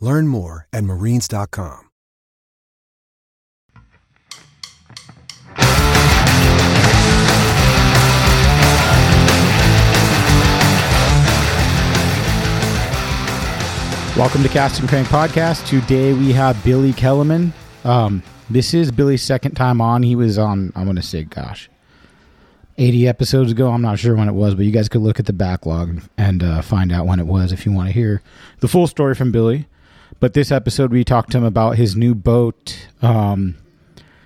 Learn more at marines.com. Welcome to Cast and Crank Podcast. Today we have Billy Kellerman. Um, this is Billy's second time on. He was on, I'm going to say, gosh, 80 episodes ago. I'm not sure when it was, but you guys could look at the backlog and uh, find out when it was if you want to hear the full story from Billy. But this episode, we talked to him about his new boat, um,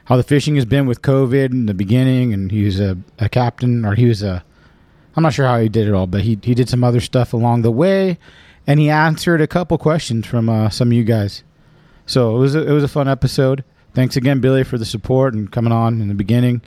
how the fishing has been with COVID in the beginning, and he was a, a captain, or he was a, I'm not sure how he did it all, but he, he did some other stuff along the way and he answered a couple questions from uh, some of you guys. So it was a, it was a fun episode. Thanks again, Billy, for the support and coming on in the beginning.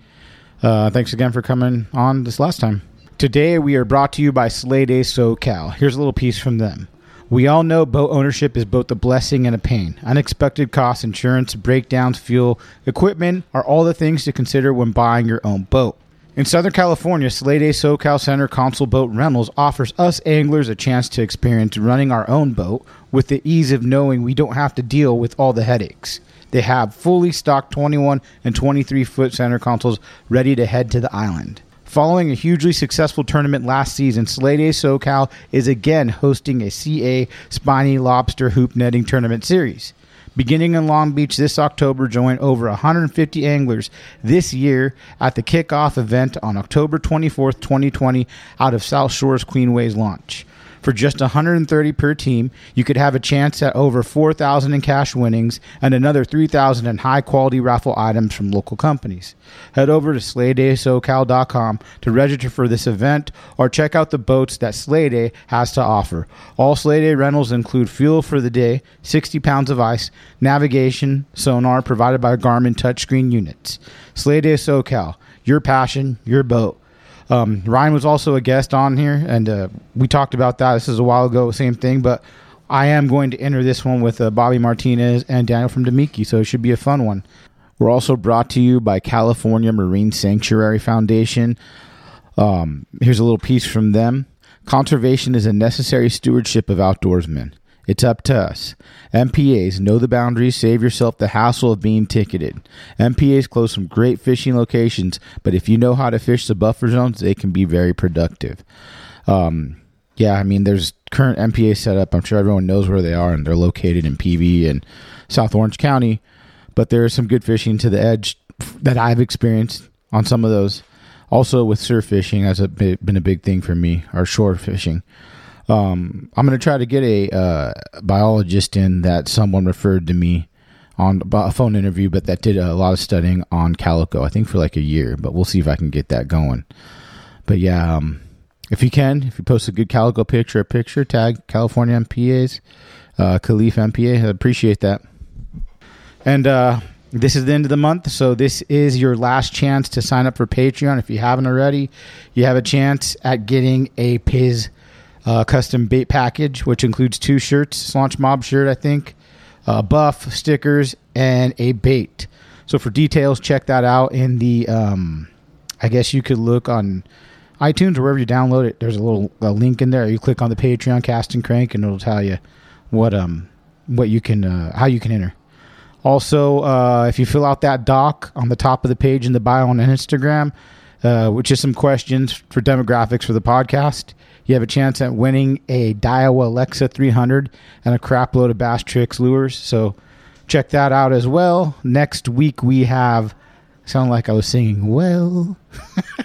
Uh, thanks again for coming on this last time. Today we are brought to you by Sleigh Day SoCal. Here's a little piece from them. We all know boat ownership is both a blessing and a pain. Unexpected costs, insurance, breakdowns, fuel, equipment are all the things to consider when buying your own boat. In Southern California, Day SoCal Center Console Boat Rentals offers us anglers a chance to experience running our own boat with the ease of knowing we don't have to deal with all the headaches. They have fully stocked 21 and 23 foot center consoles ready to head to the island. Following a hugely successful tournament last season, Day SoCal is again hosting a CA Spiny Lobster Hoop Netting Tournament Series. Beginning in Long Beach this October, join over 150 anglers this year at the kickoff event on October 24th, 2020, out of South Shore's Queensway launch. For just 130 per team, you could have a chance at over 4,000 in cash winnings and another 3,000 in high quality raffle items from local companies. Head over to SleighDaySoCal.com to register for this event or check out the boats that Sleigh Day has to offer. All Sleigh Day rentals include fuel for the day, 60 pounds of ice, navigation, sonar provided by Garmin touchscreen units. Sleigh Day SoCal, your passion, your boat. Um, Ryan was also a guest on here, and uh, we talked about that. This is a while ago, same thing, but I am going to enter this one with uh, Bobby Martinez and Daniel from Demiki, so it should be a fun one. We're also brought to you by California Marine Sanctuary Foundation. Um, here's a little piece from them. Conservation is a necessary stewardship of outdoorsmen. It's up to us. MPAs know the boundaries, save yourself the hassle of being ticketed. MPAs close some great fishing locations, but if you know how to fish the buffer zones, they can be very productive. Um, yeah, I mean, there's current MPA set up. I'm sure everyone knows where they are, and they're located in PV and South Orange County. But there is some good fishing to the edge that I've experienced on some of those. Also, with surf fishing, has been a big thing for me, or shore fishing. Um, I'm going to try to get a uh, biologist in that someone referred to me on a phone interview, but that did a lot of studying on calico. I think for like a year, but we'll see if I can get that going. But yeah, um, if you can, if you post a good calico picture, a picture tag California MPAs, uh, Khalif MPA, I appreciate that. And uh, this is the end of the month, so this is your last chance to sign up for Patreon. If you haven't already, you have a chance at getting a Piz uh, custom bait package, which includes two shirts, Slaunch Mob shirt, I think, a buff, stickers, and a bait. So for details, check that out in the. Um, I guess you could look on iTunes or wherever you download it. There's a little a link in there. You click on the Patreon Cast and Crank, and it'll tell you what um what you can uh, how you can enter. Also, uh, if you fill out that doc on the top of the page in the bio on Instagram, uh, which is some questions for demographics for the podcast, you have a chance at winning a Daiwa Lexa 300 and a crap load of Basstrix lures. So check that out as well. Next week we have. Sound like I was singing well.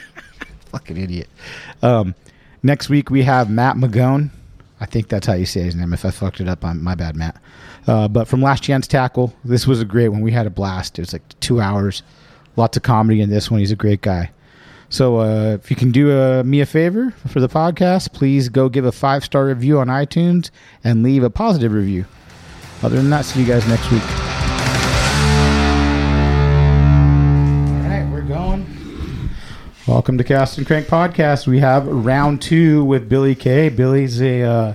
Fucking idiot. Um, next week we have Matt Magone. I think that's how you say his name. If I fucked it up, I'm my bad, Matt. Uh, but from Last Chance Tackle, this was a great one. We had a blast. It was like two hours, lots of comedy in this one. He's a great guy. So uh, if you can do uh, me a favor for the podcast, please go give a five star review on iTunes and leave a positive review. Other than that, see you guys next week. All right, we're going. Welcome to Cast and Crank Podcast. We have round two with Billy K. Billy's a, uh,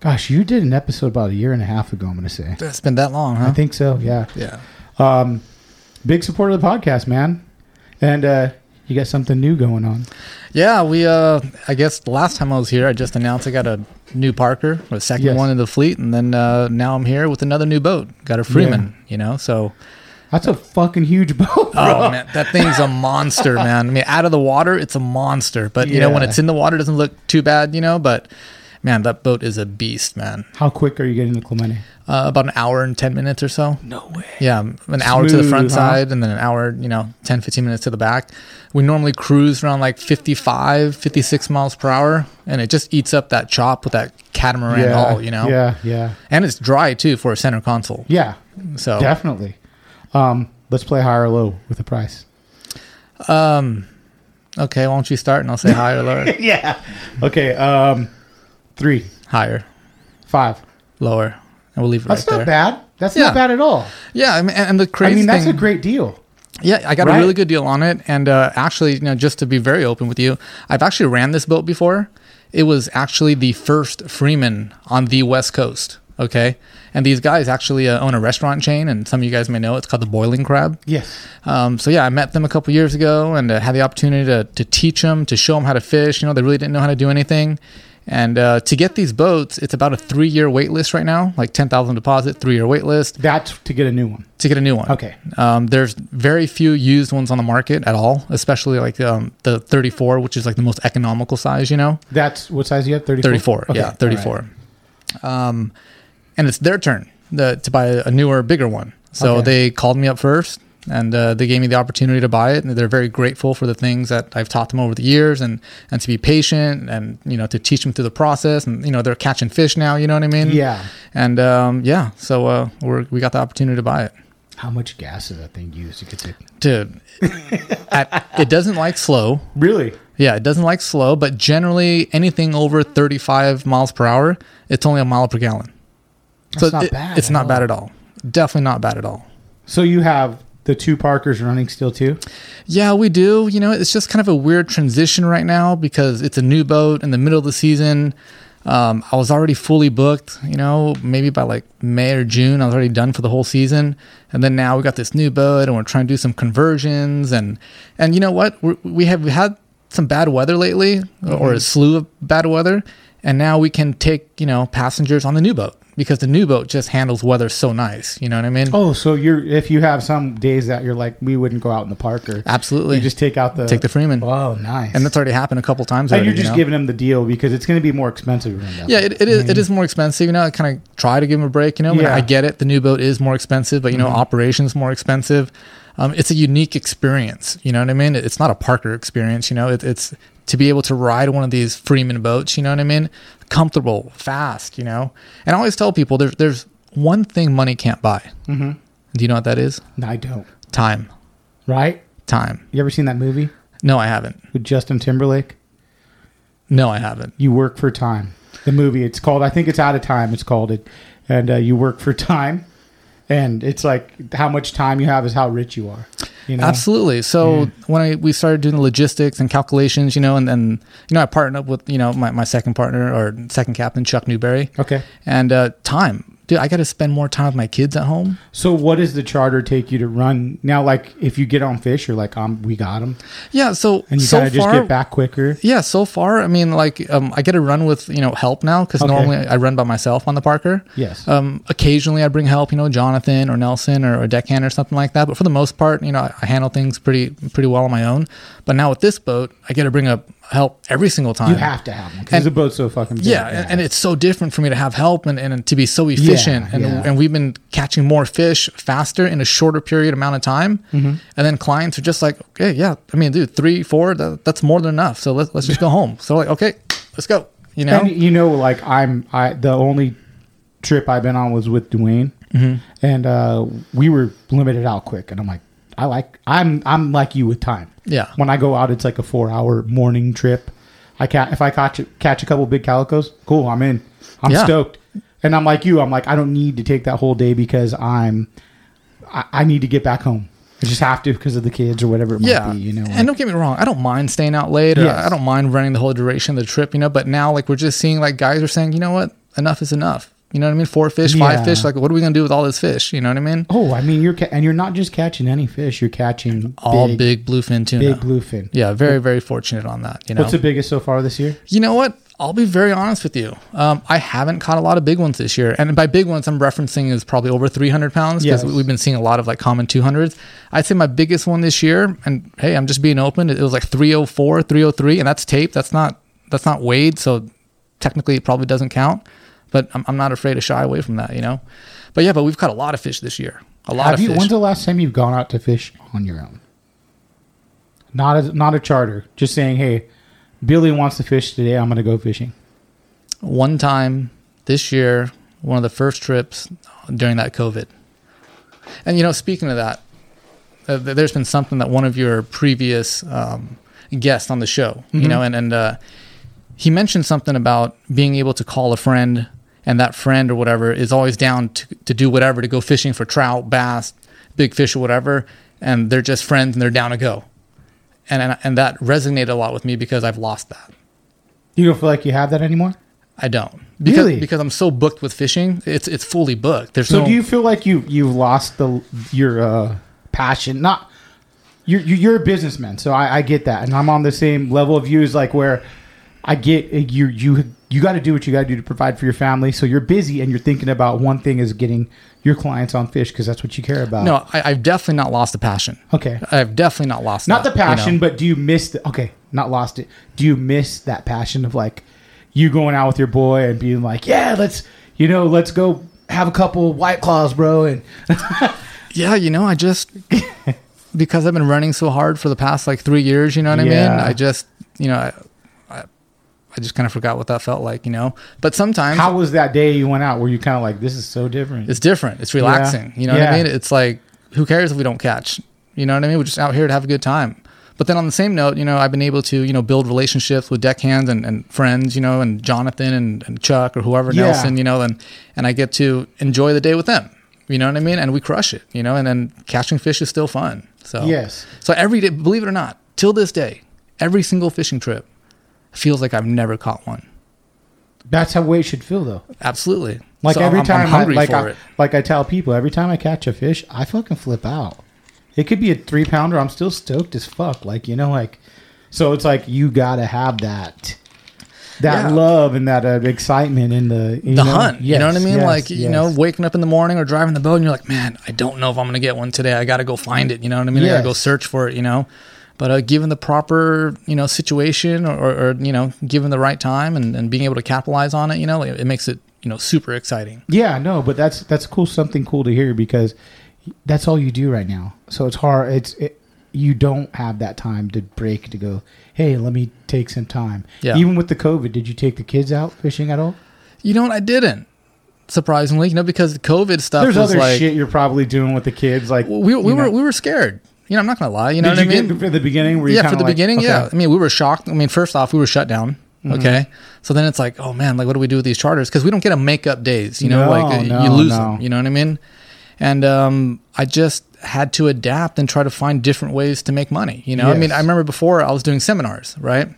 gosh, you did an episode about a year and a half ago, I'm going to say. It's been that long, huh? I think so, yeah. Yeah. Um, big supporter of the podcast, man. And uh, you got something new going on. Yeah, we uh I guess the last time I was here I just announced I got a new Parker, a second Yes. one in the fleet, and then uh now I'm here with another new boat. Got a Freeman, you know, so That's a fucking huge boat. Oh man, that thing's a monster, man. I mean, out of the water, it's a monster. But you know, when it's in the water, it doesn't look too bad, you know. But man, that boat is a beast, man. How quick are you getting to Clemente? Uh, about an hour and ten minutes or so. No way. Yeah, an hour to the front huh? side and then an hour, you know, 10, 15 minutes to the back. We normally cruise around like 55, 56 miles per hour, and it just eats up that chop with that catamaran hull, you know? Yeah, yeah. And it's dry too for a center console. Yeah, So, definitely. Um, let's play high or low with the price. um, okay, why don't you start and I'll say higher or lower? yeah. Okay. Um, three, higher, five. lower. And we'll leave it That's right not there. bad. That's Yeah. not bad at all. Yeah, I mean, and and the I mean, that's thing, a great deal. Yeah, I got Right? a really good deal on it. And uh, actually, you know, just to be very open with you, I've actually ran this boat before. It was actually the first Freeman on the West Coast. Okay. And these guys actually uh, own a restaurant chain, and some of you guys may know it's called the Boiling Crab. Yes. Um, so yeah, I met them a couple years ago and uh, had the opportunity to, to teach them, to show them how to fish. You know, they really didn't know how to do anything. And uh, to get these boats, it's about a three year wait list right now, like 10,000 deposit, three year wait list That's to get a new one. to get a new one. Okay. Um, there's very few used ones on the market at all, especially like um, the 34, which is like the most economical size, you know? That's what size you have? 34? 34. Okay, Yeah, all right. 34. Um, and it's their turn the, to buy a newer, bigger one. So Okay. they called me up first and uh, they gave me the opportunity to buy it. And they're very grateful for the things that I've taught them over the years and, and to be patient and, you know, to teach them through the process. And, you know, they're catching fish now, you know what I mean? Yeah. And um, yeah, so uh, we're, we got the opportunity to buy it. How much gas does that thing use? You could say. Dude, at, it doesn't like slow. Really? Yeah, it doesn't like slow, but generally anything over 35 miles per hour, it's only a mile per gallon. That's not it- bad. It's not all. bad at all. Definitely not bad at all. So you have the two Parkers running still too? Yeah, we do. You know, it's just kind of a weird transition right now because it's a new boat in the middle of the season. Um, I was already fully booked, you know, maybe by like May or June, I was already done for the whole season. And then now we got this new boat and we're trying to do some conversions. And, and you know what? We're, we have had some bad weather lately or a slew of bad weather. And now we can take, you know, passengers on the new boat because the new boat just handles weather so nice. You know what I mean? Oh, so you're if you have some days that you're like we wouldn't go out in the Parker. Absolutely. You just take out the Take the Freeman. Oh, nice. and that's already happened a couple times. and you're just you know? giving them the deal because it's going to be more expensive. Yeah, it, it is. It is more expensive. You know, I kind of try to give them a break. You know, I Yeah. I get it. The new boat is more expensive, but you know, operations more expensive. Um, it's a unique experience. You know what I mean? It's not a Parker experience. You know, it, it's to be able to ride one of these Freeman boats. You know what I mean? Comfortable, fast. You know, and I always tell people there's there's one thing money can't buy. Mm-hmm. Do you know what that is? I don't. Time. Right? Time. You ever seen that movie No, I haven't. with Justin Timberlake? No, I haven't. You work for time. The movie. It's called. I think it's out of time. It's called it, and uh, you work for time, and it's like how much time you have is how rich you are. You know. Absolutely. So when I we started doing the logistics and calculations, you know, and then you know I partnered up with you know my, my second partner or second captain Chuck Newberry, Okay. and uh, time, dude, I got to spend more time with my kids at home. So what does the charter take you to run now? Like if you get on fish, you're like, um, we got them, Yeah. So and you so kind of just get back quicker. Yeah, so far, I mean, like, um, I get to run with you know help now because Okay. normally I run by myself on the Parker. Yes. Um, occasionally I bring help, you know, Jonathan or Nelson or a deckhand or something like that. But for the most part, you know, I, I handle things pretty pretty well on my own. But now with this boat, I get to bring a, help every single time. You have to have them because the boat's so fucking big. Yeah, and, and it's so different for me to have help and, and to be so efficient. Yeah, and yeah. and we've been catching more fish faster in a shorter period amount of time. Mm-hmm. And then clients are just like, okay, yeah, I mean, dude, three, four, that, that's more than enough. So let's let's just go home. So like, okay, let's go. You know, And you know, like I'm, I the only trip I've been on was with Dwayne, Mm-hmm. and uh, we were limited out quick. And I'm like, I like, I'm, I'm like you with time. Yeah. When I go out, it's like a four hour morning trip. I if I catch catch a couple big calicos, cool. I'm in. I'm Yeah. stoked. And I'm like you. I'm like I don't need to take that whole day because I'm, I, I need to get back home. I just have to because of the kids or whatever it might yeah. be. You know. and don't get me wrong, I don't mind staying out late. Or Yes. I don't mind running the whole duration of the trip. You know, but now like we're just seeing like guys are saying, you know what, enough is enough. You know what I mean? Four fish, Yeah. five fish. Like, what are we gonna do with all this fish? You know what I mean? oh, I mean, you're ca- and you're not just catching any fish. You're catching All big, big, bluefin tuna. big bluefin. Yeah, very, very fortunate on that. You know, What's the biggest so far this year? You know what? I'll be very honest with you. Um, I haven't caught a lot of big ones this year, and by big ones, I'm referencing is probably over 300 pounds because Yes. we've been seeing a lot of like common 200s. I'd say my biggest one this year, and hey, I'm just being open. It was like 304, 303, and that's tape. That's not that's not weighed, so technically it probably doesn't count. But I'm, I'm not afraid to shy away from that, you know. But yeah, but we've caught a lot of fish this year. A lot Have of you? fish. When's the last time you've gone out to fish on your own? Not a not a charter. Just saying, hey, Billy wants to fish today. I'm going to go fishing. one time this year, one of the first trips during that COVID. And you know, speaking of that, uh, there's been something that one of your previous um, guests on the show, you know, and and uh, he mentioned something about being able to call a friend, and that friend or whatever is always down to to do whatever to go fishing for trout, bass, big fish or whatever, and they're just friends and they're down to go. And, and and that resonated a lot with me because I've lost that. You don't feel like you have that anymore. I don't because Really? because I'm so booked with fishing. It's it's fully booked. There's So no do you feel like you you've lost the your uh, passion? Not you're you- you're a businessman, so I, I get that, and I'm on the same level of you as like where I get uh, you you you got to do what you got to do to provide for your family. So you're busy and you're thinking about one thing is getting your clients on fish because that's what you care about. no. I, I've definitely not lost the passion. Okay. I've definitely not lost not that, the you know? passion, but do you miss the okay? Not lost it. Do you miss that passion of like you going out with your boy and being like, yeah, let's you know, let's go have a couple white claws, bro, and Yeah, you know, I just because I've been running so hard for the past like three years. You know what I Yeah. mean? I just you know I just kind of forgot what that felt like. You know, but sometimes How was that day you went out? Were you kind of like, this is so different? it's different. It's relaxing. You know what I mean? It's like who cares if we don't catch? You know what I mean? We're just out here to have a good time. But then on the same note, you know, I've been able to, you know, build relationships with deckhands and, and friends, you know, and Jonathan and, and Chuck or whoever Yeah. Nelson, you know, and and I get to enjoy the day with them. You know what I mean? And we crush it, you know, and then catching fish is still fun. So Yes. So every day, believe it or not, till this day, every single fishing trip feels like I've never caught one. That's how it should feel, though. Absolutely. Like So every I'm- I'm time, I, like I, like I tell people, every time I catch a fish, I fucking flip out. It could be a three pounder. I'm still stoked as fuck. Like you know, like so it's like you gotta have that. That Yeah. love and that uh, excitement in the the know? hunt. you know what I mean? yes, like, you know, waking up in the morning or driving the boat and you're like, man, I don't know if I'm going to get one today. I got to go find it. You know what I mean? I got to go search for it, you know? But uh, given the proper, you know, situation or, or, you know, given the right time and, and being able to capitalize on it, you know, it, it makes it, you know, super exciting. Yeah, no, but that's that's cool. Something cool to hear because that's all you do right now. So it's hard. It's it, you don't have that time to break to go. Hey, let me take some time. Yeah. Even with the COVID, did you take the kids out fishing at all? You know what? I didn't, surprisingly, you know, because the COVID stuff There's other like, shit you're probably doing with the kids. Like we, we were, know. we were scared. You know, I'm not going to lie. You know Did what you I mean? get for the beginning? Were you yeah, for the like- beginning, okay. yeah. I mean, we were shocked. I mean, first off, we were shut down. Mm-hmm. Okay, so then it's like, oh man, like what do we do with these charters? Because we don't get to make up days. You know, No, like no, you lose no. them. You know what I mean? And um, I just had to adapt and try to find different ways to make money. You know, I mean, I remember before I was doing seminars, right?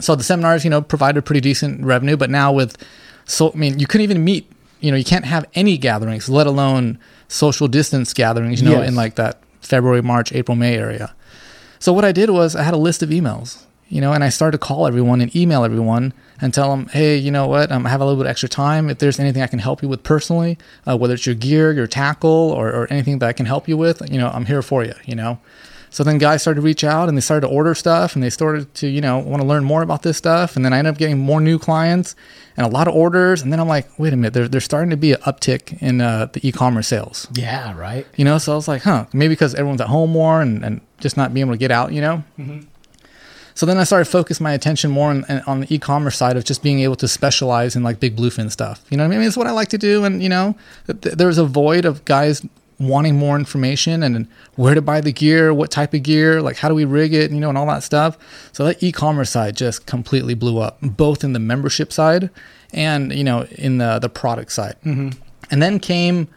So the seminars, you know, provided pretty decent revenue, but now with so I mean, you couldn't even meet. You know, you can't have any gatherings, let alone social distance gatherings. You know, Yes. in like that February, March, April, May area. So what I did was I had a list of emails, you know, and I started to call everyone and email everyone and tell them, hey, you know what, um, I have a little bit extra time. If there's anything I can help you with personally, uh, whether it's your gear, your tackle, or, or anything that I can help you with, you know, I'm here for you, you know. So then guys started to reach out and they started to order stuff and they started to, you know, want to learn more about this stuff. And then I ended up getting more new clients and a lot of orders. And then I'm like, wait a minute, there, there's starting to be an uptick in uh, the e-commerce sales. Yeah, right. You know, so I was like, huh, maybe because everyone's at home more and, and just not being able to get out, you know? So then I started to focus my attention more on, on the e-commerce side of just being able to specialize in like big bluefin stuff. You know what I mean? It's what I like to do. And, you know, th- there's a void of guys wanting more information and where to buy the gear, what type of gear, like how do we rig it, you know, and all that stuff. So that e-commerce side just completely blew up, both in the membership side and, you know, in the, the product side. Mm-hmm. And then came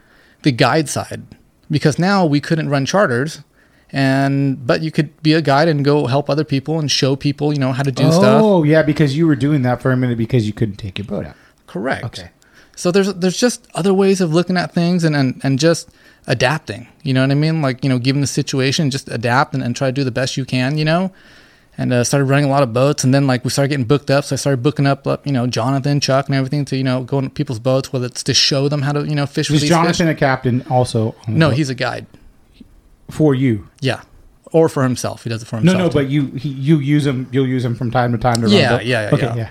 the guide side because now we couldn't run charters and but you could be a guide and go help other people and show people you know how to do stuff Oh, yeah, because you were doing that for a minute because you couldn't take your boat out. correct Okay. So there's there's just other ways of looking at things and and, and just adapting you know what i mean like you know given the situation just adapt and, and try to do the best you can you know and uh, started running a lot of boats and then like we started getting booked up so i started booking up, you know jonathan chuck and everything to you know go on people's boats whether it's to show them how to you know fish with Is Jonathan fish. a captain also? on no boat? he's a guide for you. yeah or for himself he does it for himself no, too. but you he, you use him. You'll use him from time to time to run. Yeah, boat? yeah, yeah, Okay, yeah.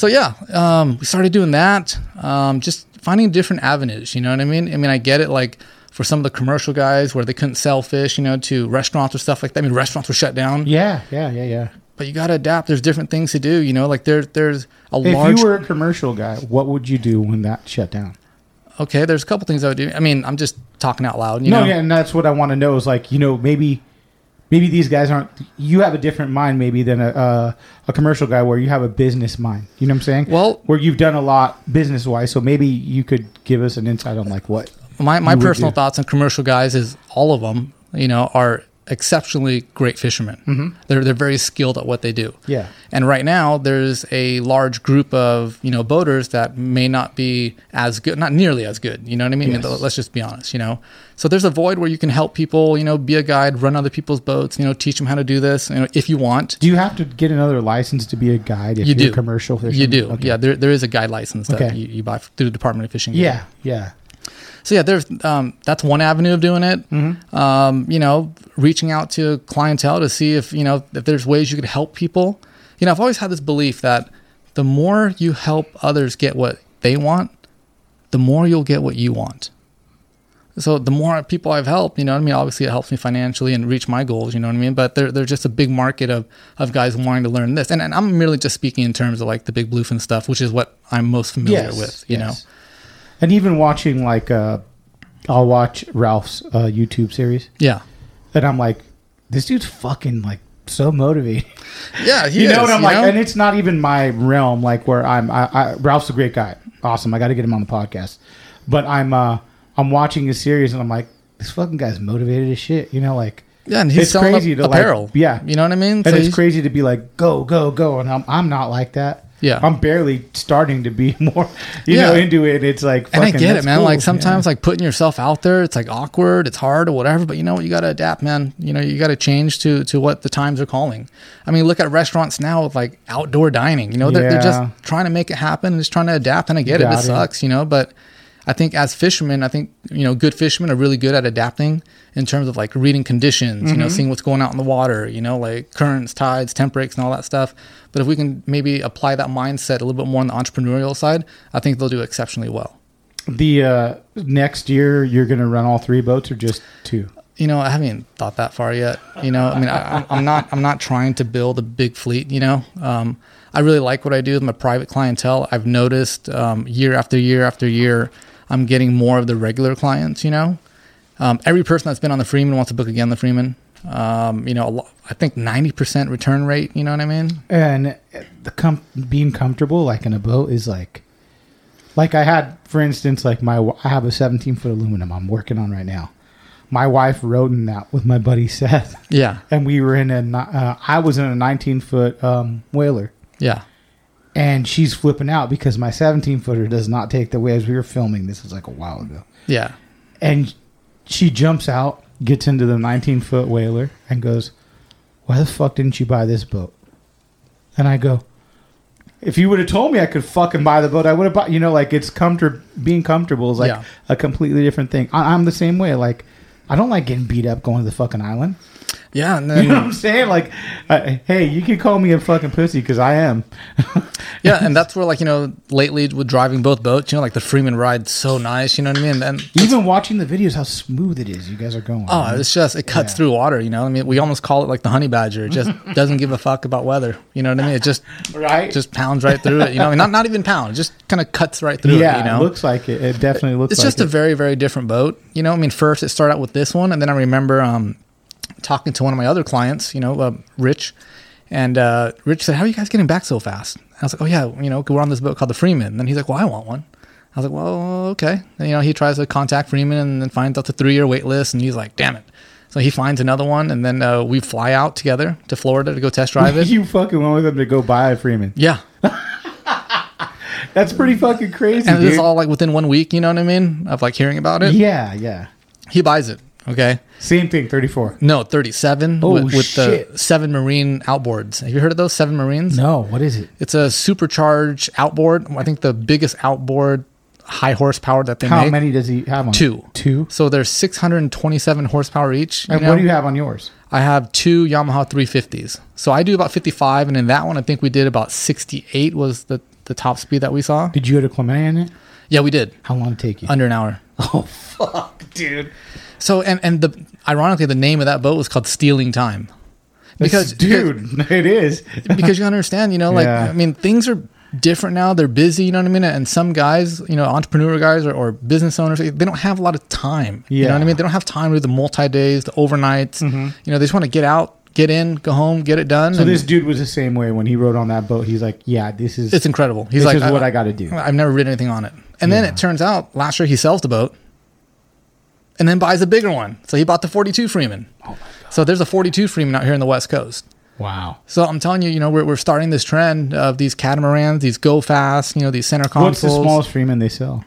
So yeah, um, we started doing that. Um, just finding different avenues. You know what I mean? I mean, I get it. Like for some of the commercial guys where they couldn't sell fish, you know, to restaurants or stuff like that. I mean, restaurants were shut down. Yeah, yeah, yeah, yeah. But you got to adapt. There's different things to do. You know, like there, there's a lot. If large. you were a commercial guy, what would you do when that shut down? okay, there's a couple things I would do. I mean, I'm just talking out loud. You no, know, yeah, and that's what I want to know is like you know maybe maybe these guys aren't. You have a different mind maybe than a a, a commercial guy where you have a business mind. You know what I'm saying? Well- where you've done a lot business wise, so maybe you could give us an insight on like what. my my personal do. thoughts on commercial guys is all of them. You know, are exceptionally great fishermen. They're they're very skilled at what they do. Mm-hmm. Yeah. And right now, there's a large group of you know boaters that may not be as good, not nearly as good. You know what I mean? I mean, Yes. let's just be honest. You know, so there's a void where you can help people. You know, be a guide, run other people's boats. You know, teach them how to do this. You know, if you want. Do you have to get another license to be a guide if You you're do. commercial fishing? You do, Okay. yeah. There, there is a guide license that Okay. you, you buy through the Department of Fishing. Yeah, yeah. So yeah, there's um, that's one avenue of doing it. Mm-hmm. Um, you know, reaching out to clientele to see if you know if there's ways you could help people. You know, I've always had this belief that the more you help others get what they want, the more you'll get what you want. So the more people I've helped, you know, what I mean, obviously it helps me financially and reach my goals. You know what I mean? But there, there's just a big market of of guys wanting to learn this, and, and I'm merely just speaking in terms of like the big bluefin stuff, which is what I'm most familiar Yes, with. You know? yes. And even watching like uh I'll watch Ralph's uh YouTube series? Yeah. and I'm like, this dude's fucking like so motivated. Yeah, he you know is, what I'm like? know? And it's not even my realm, like where I'm I, I Ralph's a great guy. Awesome. I gotta get him on the podcast. But I'm uh I'm watching his series and I'm like, this fucking guy's motivated as shit, you know, like Yeah, and he's it's selling crazy a- to like- apparel. yeah. you know what I mean. and So it's crazy to be like, go, go, go. And I'm I'm not like that. Yeah. I'm barely starting to be more, you Yeah. know, into it. It's like, And I get it, man. cool. Like sometimes, Yeah. like putting yourself out there, it's like awkward, it's hard, or whatever. But you know what? You got to adapt, man. You know, you got to change to to what the times are calling. I mean, look at restaurants now with like outdoor dining. You know, they're, they're just trying to make it happen and just trying to adapt. And I get it it. sucks, you know, but. I think as fishermen, I think you know good fishermen are really good at adapting in terms of like reading conditions, you know, Mm-hmm. seeing what's going out in the water, you know, like currents, tides, temp breaks, and all that stuff. But if we can maybe apply that mindset a little bit more on the entrepreneurial side, I think they'll do exceptionally well. the uh, next year you're going to run all three boats or just two? You know, I haven't thought that far yet. You know, I mean, I, I'm- I'm not, I'm not trying to build a big fleet. You know, um, I really like what I do with my private clientele. I've noticed um, year after year after year, I'm getting more of the regular clients. You know, um, every person that's been on the Freeman wants to book again. The Freeman, um, you know, I think 90% return rate. You know what I mean? And the com- being comfortable like in a boat is like, like I had, for instance, like my I have a 17 foot aluminum I'm working on right now. My wife rode in that with my buddy Seth, Yeah, and we were in a. Uh, I was in a 19 foot um, whaler, yeah, and she's flipping out because my 17 footer does not take the waves. We were filming this was like a while ago, yeah, and she jumps out, gets into the 19 foot whaler, and goes, "Why the fuck didn't you buy this boat?" And I go, "If you would have told me I could fucking buy the boat, I would have bought." You know, like it's comfort. Being comfortable is like Yeah. a completely different thing. I, I'm the same way. Like, I don't like getting beat up going to the fucking island. Yeah, and You know what I'm saying? Like, hey, you can call me a fucking pussy because I am. yeah, and that's where like you know lately with driving both boats, you know, like the Freeman ride's so nice. You know what I mean? And Even watching the videos, how smooth it is. You guys are going. Oh, it's just it cuts through water. You know, I mean, we almost call it like the honey badger. It just doesn't give a fuck about weather. You know what I mean? It just right? just pounds right through it. You know, I mean, not not even pound. It just kind of cuts right through yeah, it. You know, it looks like it. It definitely looks. Like it. It's like just it. a very very different boat. You know, I mean, first it started out with this one, and then I remember um, talking to one of my other clients. You know, uh, Rich, and uh, Rich said, "How are you guys getting back so fast?" I was like, "Oh yeah, you know, we're on this boat called the Freeman." And then he's like, "Well, I want one." I was like, "Well, okay." And, you know, he tries to contact Freeman and then finds out the three year wait list, and he's like, "Damn it." So he finds another one, and then uh, we fly out together to Florida to go test drive it. you fucking went with them to go buy a Freeman. yeah, That's pretty fucking crazy, and dude. this all like within one week. You know what I mean? Of like hearing about it. yeah, yeah. He buys it. Okay. Same thing. Thirty-four. No, 37 Oh, with, with the shit. seven marine outboards. Have you heard of those seven marines? No, what is it? It's a supercharged outboard. I think the biggest outboard high horsepower that they make. How make. many does he have on? Two. Two. So there's 627 horsepower each. And know? what do you have on yours? I have two Yamaha 350s. So I do about 55, and in that one, I think we did about 68 was the, the top speed that we saw. Did you go to Clemente in it? Yeah, we did How long did it take you? under an hour. oh fuck, dude. So and and the ironically, the name of that boat was called Stealing Time. Because dude, it is. because you understand, you know, like Yeah. I mean, things are different now. They're busy, you know what I mean. And some guys, you know, entrepreneur guys or, or business owners, they don't have a lot of time. Yeah. You know what I mean? They don't have time to do the multi days, the overnights. Mm-hmm. You know, they just want to get out, get in, go home, get it done. So and this dude was the same way when he rode on that boat. He's like, yeah, this is it's incredible. He's this like, is what I got to do. I've never ridden anything on it. And then it turns out last year he sells the boat and then buys a bigger one. So he bought the 42 Freeman. Oh so there's a 42 Freeman out here in the West Coast. Wow. So I'm telling you, you know, we're, we're starting this trend of these catamarans, these go fast, you know, these center consoles. What's the smallest Freeman they sell?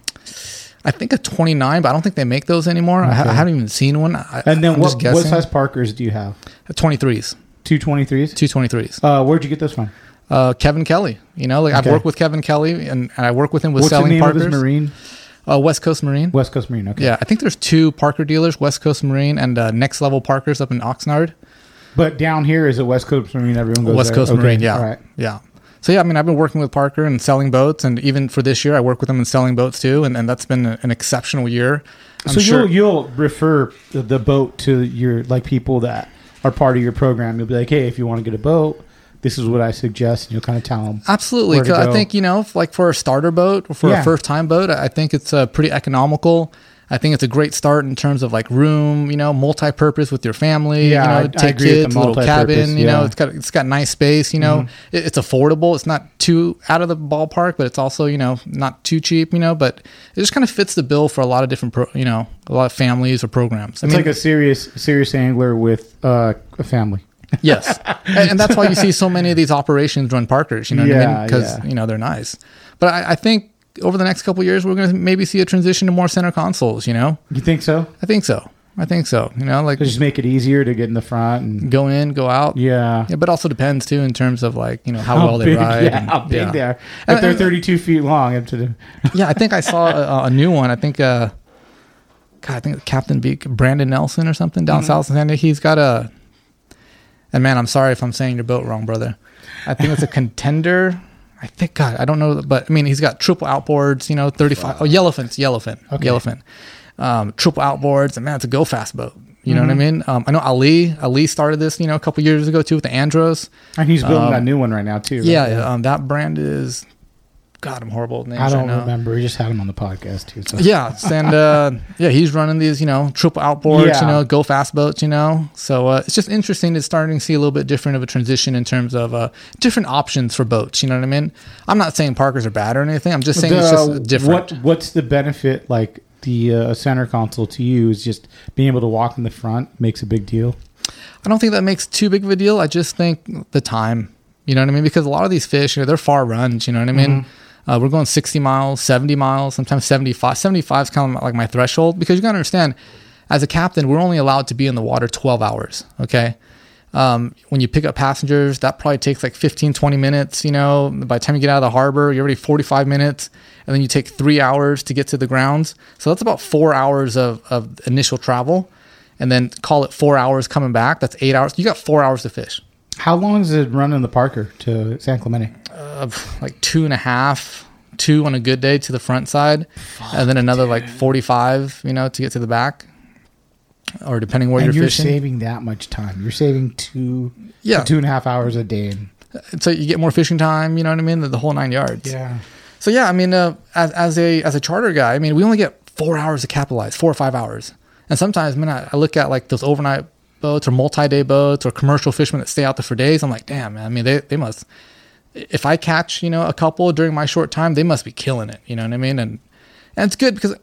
I think a 29, but I don't think they make those anymore. I, I haven't even seen one. I, And then what, what size Parkers do you have? 23s, Two twenty threes. two 23s. Uh, where'd you get those from? Uh, Kevin Kelly, you know, like Okay. I've worked with Kevin Kelly and, and I work with him with What's the name Parkers. of this Marine? Uh, West Coast Marine. West Coast Marine. Okay. Yeah, I think there's two Parker dealers, West Coast Marine and uh, Next Level Parkers up in Oxnard. But down here is a West Coast Marine. Everyone goes West there. Coast Okay, Marine, yeah, All right. yeah. So yeah, I mean, I've been working with Parker and selling boats, and even for this year, I work with them in selling boats too, and, and that's been an exceptional year. I'm so sure. you'll you'll refer the, boat to your like people that are part of your program. You'll be like, hey, if you want to get a boat, this is what I suggest, and you'll kind of tell them. Absolutely, where to 'cause I think you know, like for a starter boat or for Yeah. a first time boat, I think it's uh, pretty economical. I think it's a great start in terms of like room, you know, multi-purpose with your family. Yeah, you I- know, I take agree with the kids, little cabin. You know, yeah. Mm-hmm. it's got it's got nice space. You know, it, it's affordable. It's not too out of the ballpark, but it's also you know not too cheap. You know, but it just kind of fits the bill for a lot of different, pro, you know, a lot of families or programs. I It's mean, like a serious serious angler with uh, a family. Yes, and, and that's why you see so many of these operations run Parkers. You know what I mean? Yeah, Because yeah. you know they're nice. But I, I think over the next couple of years, we're going to maybe see a transition to more center consoles. You know, You think so? I think so. I think so. You know, like Just make it easier to get in the front and go in, go out. yeah. Yeah, but also depends too in terms of like you know how, How well they ride. yeah, and- how big yeah. they are. If And- they're and- 32 feet long, up to the yeah, I think I saw a, a new one. I think, uh, God, I think Captain Beak, Brandon Nelson or something Mm-hmm. down south in San Diego. He's got a, and man, I'm sorry if I'm saying your boat wrong, brother. I think it's a contender. I think, God, I don't know, but I mean, he's got triple outboards, you know, 35. Oh, Yellowfins, Yellowfin, Okay. Yellowfin. Um, triple outboards, and man, it's a go fast boat. You know Mm-hmm. what I mean? Um, I know Ali, Ali started this, you know, a couple years ago too with the Andros. and he's building Um, that new one right now too. right? Yeah, um, that brand is, God, I'm horrible with names I don't right remember. We just had him on the podcast too. So. Yeah, and uh, yeah, he's running these, you know, triple outboards, Yeah. you know, go fast boats, you know. So uh, it's just interesting to starting to see a little bit different of a transition in terms of uh, different options for boats. You know what I mean? I'm not saying Parkers are bad or anything. I'm just saying it's just different. What What's the benefit? Like the uh, center console to you is just being able to walk in the front makes a big deal. I don't think that makes too big of a deal. I just think the time, you know what I mean? Because a lot of these fish, you know, they're far runs. You know what I mean? Mm-hmm. Uh, we're going 60 miles, 70 miles, sometimes 75. 75 is kind of like my threshold because you got to understand, as a captain, we're only allowed to be in the water 12 hours. Okay. Um, when you pick up passengers, that probably takes like 15, 20 minutes. You know, by the time you get out of the harbor, you're already 45 minutes. And then you take three hours to get to the grounds. So that's about four hours of, of initial travel. and then call it four hours coming back. That's eight hours. You got four hours to fish. How long is it running the Parker to San Clemente? Of like two and a half, two on a good day to the front side, and then another like 45, you know, to get to the back. Or depending where and you're, you're fishing. saving that much time. You're saving two, Yeah. two and a half hours a day. So you get more fishing time, you know what I mean? The, the whole nine yards. yeah. So yeah, I mean, uh, as, as a as a charter guy, I mean, we only get four hours to capitalize, four or five hours. And sometimes, man, I, I look at like those overnight boats or multi-day boats or commercial fishermen that stay out there for days. I'm like, damn, man. I mean, they they must. If I catch, you know, a couple during my short time, they must be killing it. You know what I mean? And and it's good because,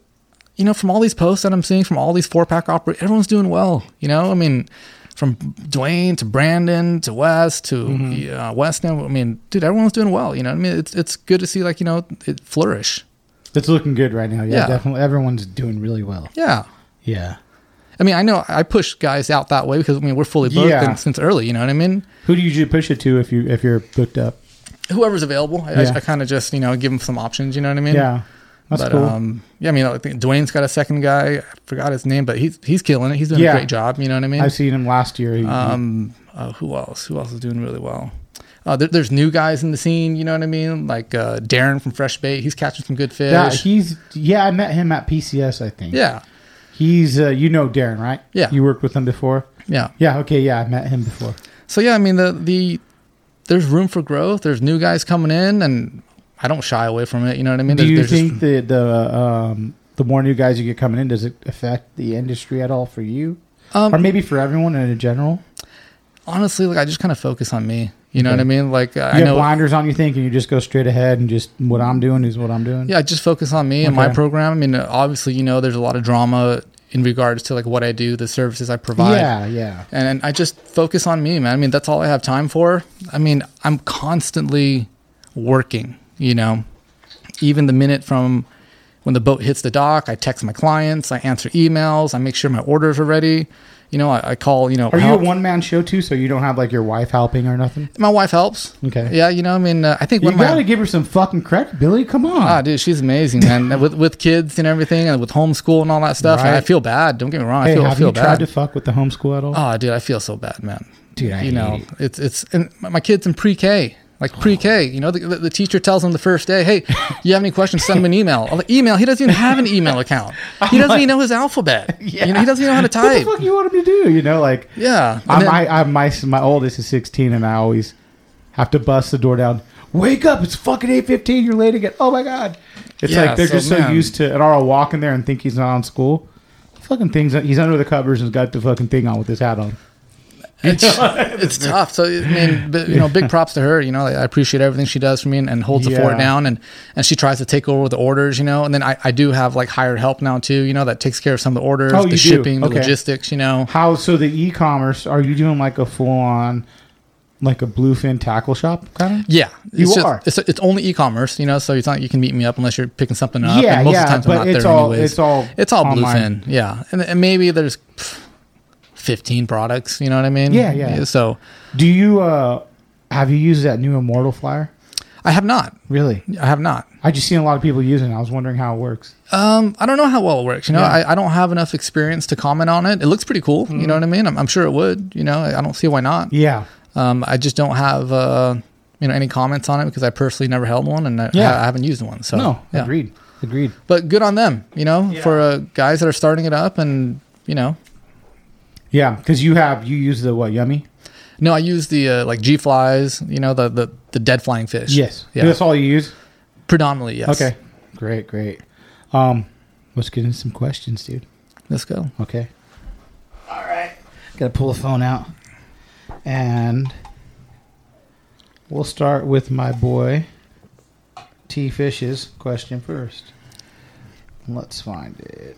you know, from all these posts that I'm seeing from all these four pack operators, everyone's doing well. You know, I mean. From Dwayne to Brandon to West to uh, Weston, I mean, dude, everyone's doing well. You know, what I mean, it's it's good to see like you know it flourish. It's looking good right now. Yeah, Yeah. definitely. Everyone's doing really well. Yeah. Yeah. I mean, I know I push guys out that way because I mean we're fully booked Yeah. and since early. You know what I mean? Who do you usually push it to if you if you're booked up? Whoever's available, I, Yeah. I, kind of just you know give them some options. You know what I mean? Yeah, that's but cool. um, yeah, I mean, I think Dwayne's got a second guy. I forgot his name, but he's he's killing it. He's doing Yeah. a great job. You know what I mean? I've seen him last year. He, Um, uh, who else? Who else is doing really well? Uh, there, there's new guys in the scene. You know what I mean? Like uh, Darren from Fresh Bait. He's catching some good fish. yeah, he's yeah. I met him at PCS. I think. yeah, He's uh, you know Darren, right? Yeah. You worked with him before. yeah. Yeah. Okay. Yeah, I met him before. So yeah, I mean the the there's room for growth. There's new guys coming in, and I don't shy away from it. You know what I mean? Do There's- you there's just- think that the um, the more new guys you get coming in, does it affect the industry at all for you, Um, or maybe for everyone in general? honestly, like I just kind of focus on me. You know Okay. what I mean? Like uh, You I have know, blinders on, you think, and you just go straight ahead and just what I'm doing is what I'm doing. yeah, just focus on me and my program. I mean, uh, obviously, you know, there's a lot of drama in regards to like what I do, the services I provide. Yeah. Yeah. and, and I just focus on me, man. I mean, that's all I have time for. I mean, I'm constantly working, you know, even the minute from when the boat hits the dock, I text my clients, I answer emails, I make sure my orders are ready. You know, I, I call, you know, Are you a one man show too? So you don't have like your wife helping or nothing? my wife helps. Okay. Yeah, you know, I mean, uh, I think You one of my gotta give her some fucking credit, Billy. Come on. Ah, dude, she's amazing, man. with with kids and everything, and with homeschool and all that stuff. Right. I feel bad. Don't get me wrong. I hey, feel I feel you bad. tried to fuck with the homeschool at all? oh, dude, I feel so bad, man. Dude, I you know, it. it's it's and my my kids in pre-K, like pre-K. You know, the, the, teacher tells them the first day, "Hey, you have any questions? Send them an email." Like, email? He doesn't even have an email account. He doesn't even know his alphabet. You know, he doesn't even know how to tie. What the fuck you want him to do? You know, like Yeah. I'm, then- I, I, my my oldest is 16, and I always have to bust the door down. Wake up! It's fucking 8:15. You're late again. Oh my god! It's Yeah, like they're so, just so man. used to, and I'll walk in there and think he's not on school. Fucking things. He's under the covers and's got the fucking thing on with his hat on. it's, it's tough. So I mean, but, you know, big props to her. You know, I appreciate everything she does for me and, and holds the fort down, and and she tries to take over the orders. You know, and then I, I do have like hired help now too. You know, that takes care of some of the orders, Oh, the shipping, the logistics. You know, How so? The e-commerce? Are you doing like a full on, like a bluefin tackle shop kind of? yeah, You it's just- are. It's, it's only e-commerce. You know, so it's not you can meet me up unless you're picking something up. Yeah, and most yeah, of the times but I'm not it's there all- anyways. it's all it's all online. bluefin. Yeah, and, and maybe there's. pff, 15 products, you know what I mean? Yeah, yeah. So Do you uh have you used that new Immortal flyer? I have not. Really? I have not. I just seen a lot of people using it. I was wondering how it works. Um, I don't know how well it works. You know, Yeah. I, I don't have enough experience to comment on it. It looks pretty cool. You know what I mean? I'm, I'm sure it would. You know, I don't see why not. Yeah. Um, I just don't have uh, you know, any comments on it because I personally never held one and I, Yeah. I haven't used one. So No, yeah. agreed. Agreed. But good on them. You know, for uh, guys that are starting it up and you know. Yeah, because you have you use the what yummy? No, I use the uh, like G flies. You know, the the the dead flying fish. Yes. Yeah. That's all you use. Predominantly, yes. Okay. Great. Great. Um, let's get into some questions, dude. Let's go. Okay. All right. Got to pull the phone out, and we'll start with my boy T Fish's question first. Let's find it.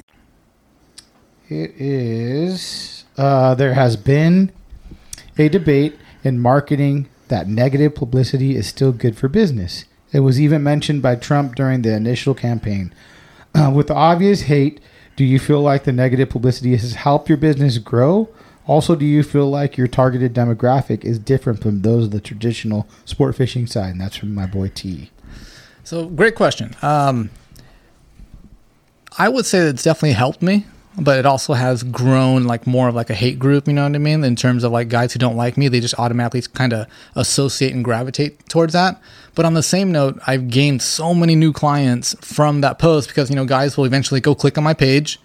It is. Uh, there has been a debate in marketing that negative publicity is still good for business. It was even mentioned by Trump during the initial campaign. Uh, with obvious hate, do you feel like the negative publicity has helped your business grow? Also, do you feel like your targeted demographic is different from those of the traditional sport fishing side? And that's from my boy T. So, great question. Um, I would say that it's definitely helped me, but it also has grown like more of like a hate group. You know what I mean? In terms of like guys who don't like me, they just automatically kind of associate and gravitate towards that. But on the same note, I've gained so many new clients from that post because you know guys will eventually go click on my page,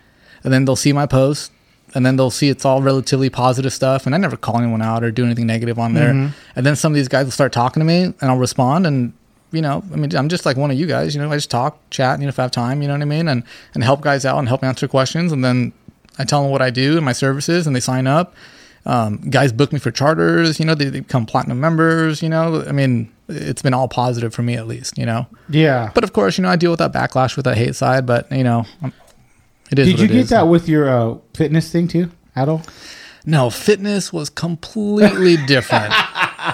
and then they'll see my post. And then they'll see it's all relatively positive stuff, and I never call anyone out or do anything negative on there. Mm-hmm. And then some of these guys will start talking to me, and I'll respond, and you know, I mean, I'm just like one of you guys. You know, I just talk, chat, you know, if I have time, you know what I mean, and and help guys out and help answer questions, and then I tell them what I do and my services, and they sign up. Um, guys book me for charters. You know, they, they become platinum members. You know, I mean, it's been all positive for me at least. You know, Yeah. but of course, you know, I deal with that backlash with that hate side. But you know, it is. Did you get is. that with your uh, fitness thing too, at all? No, fitness was completely different.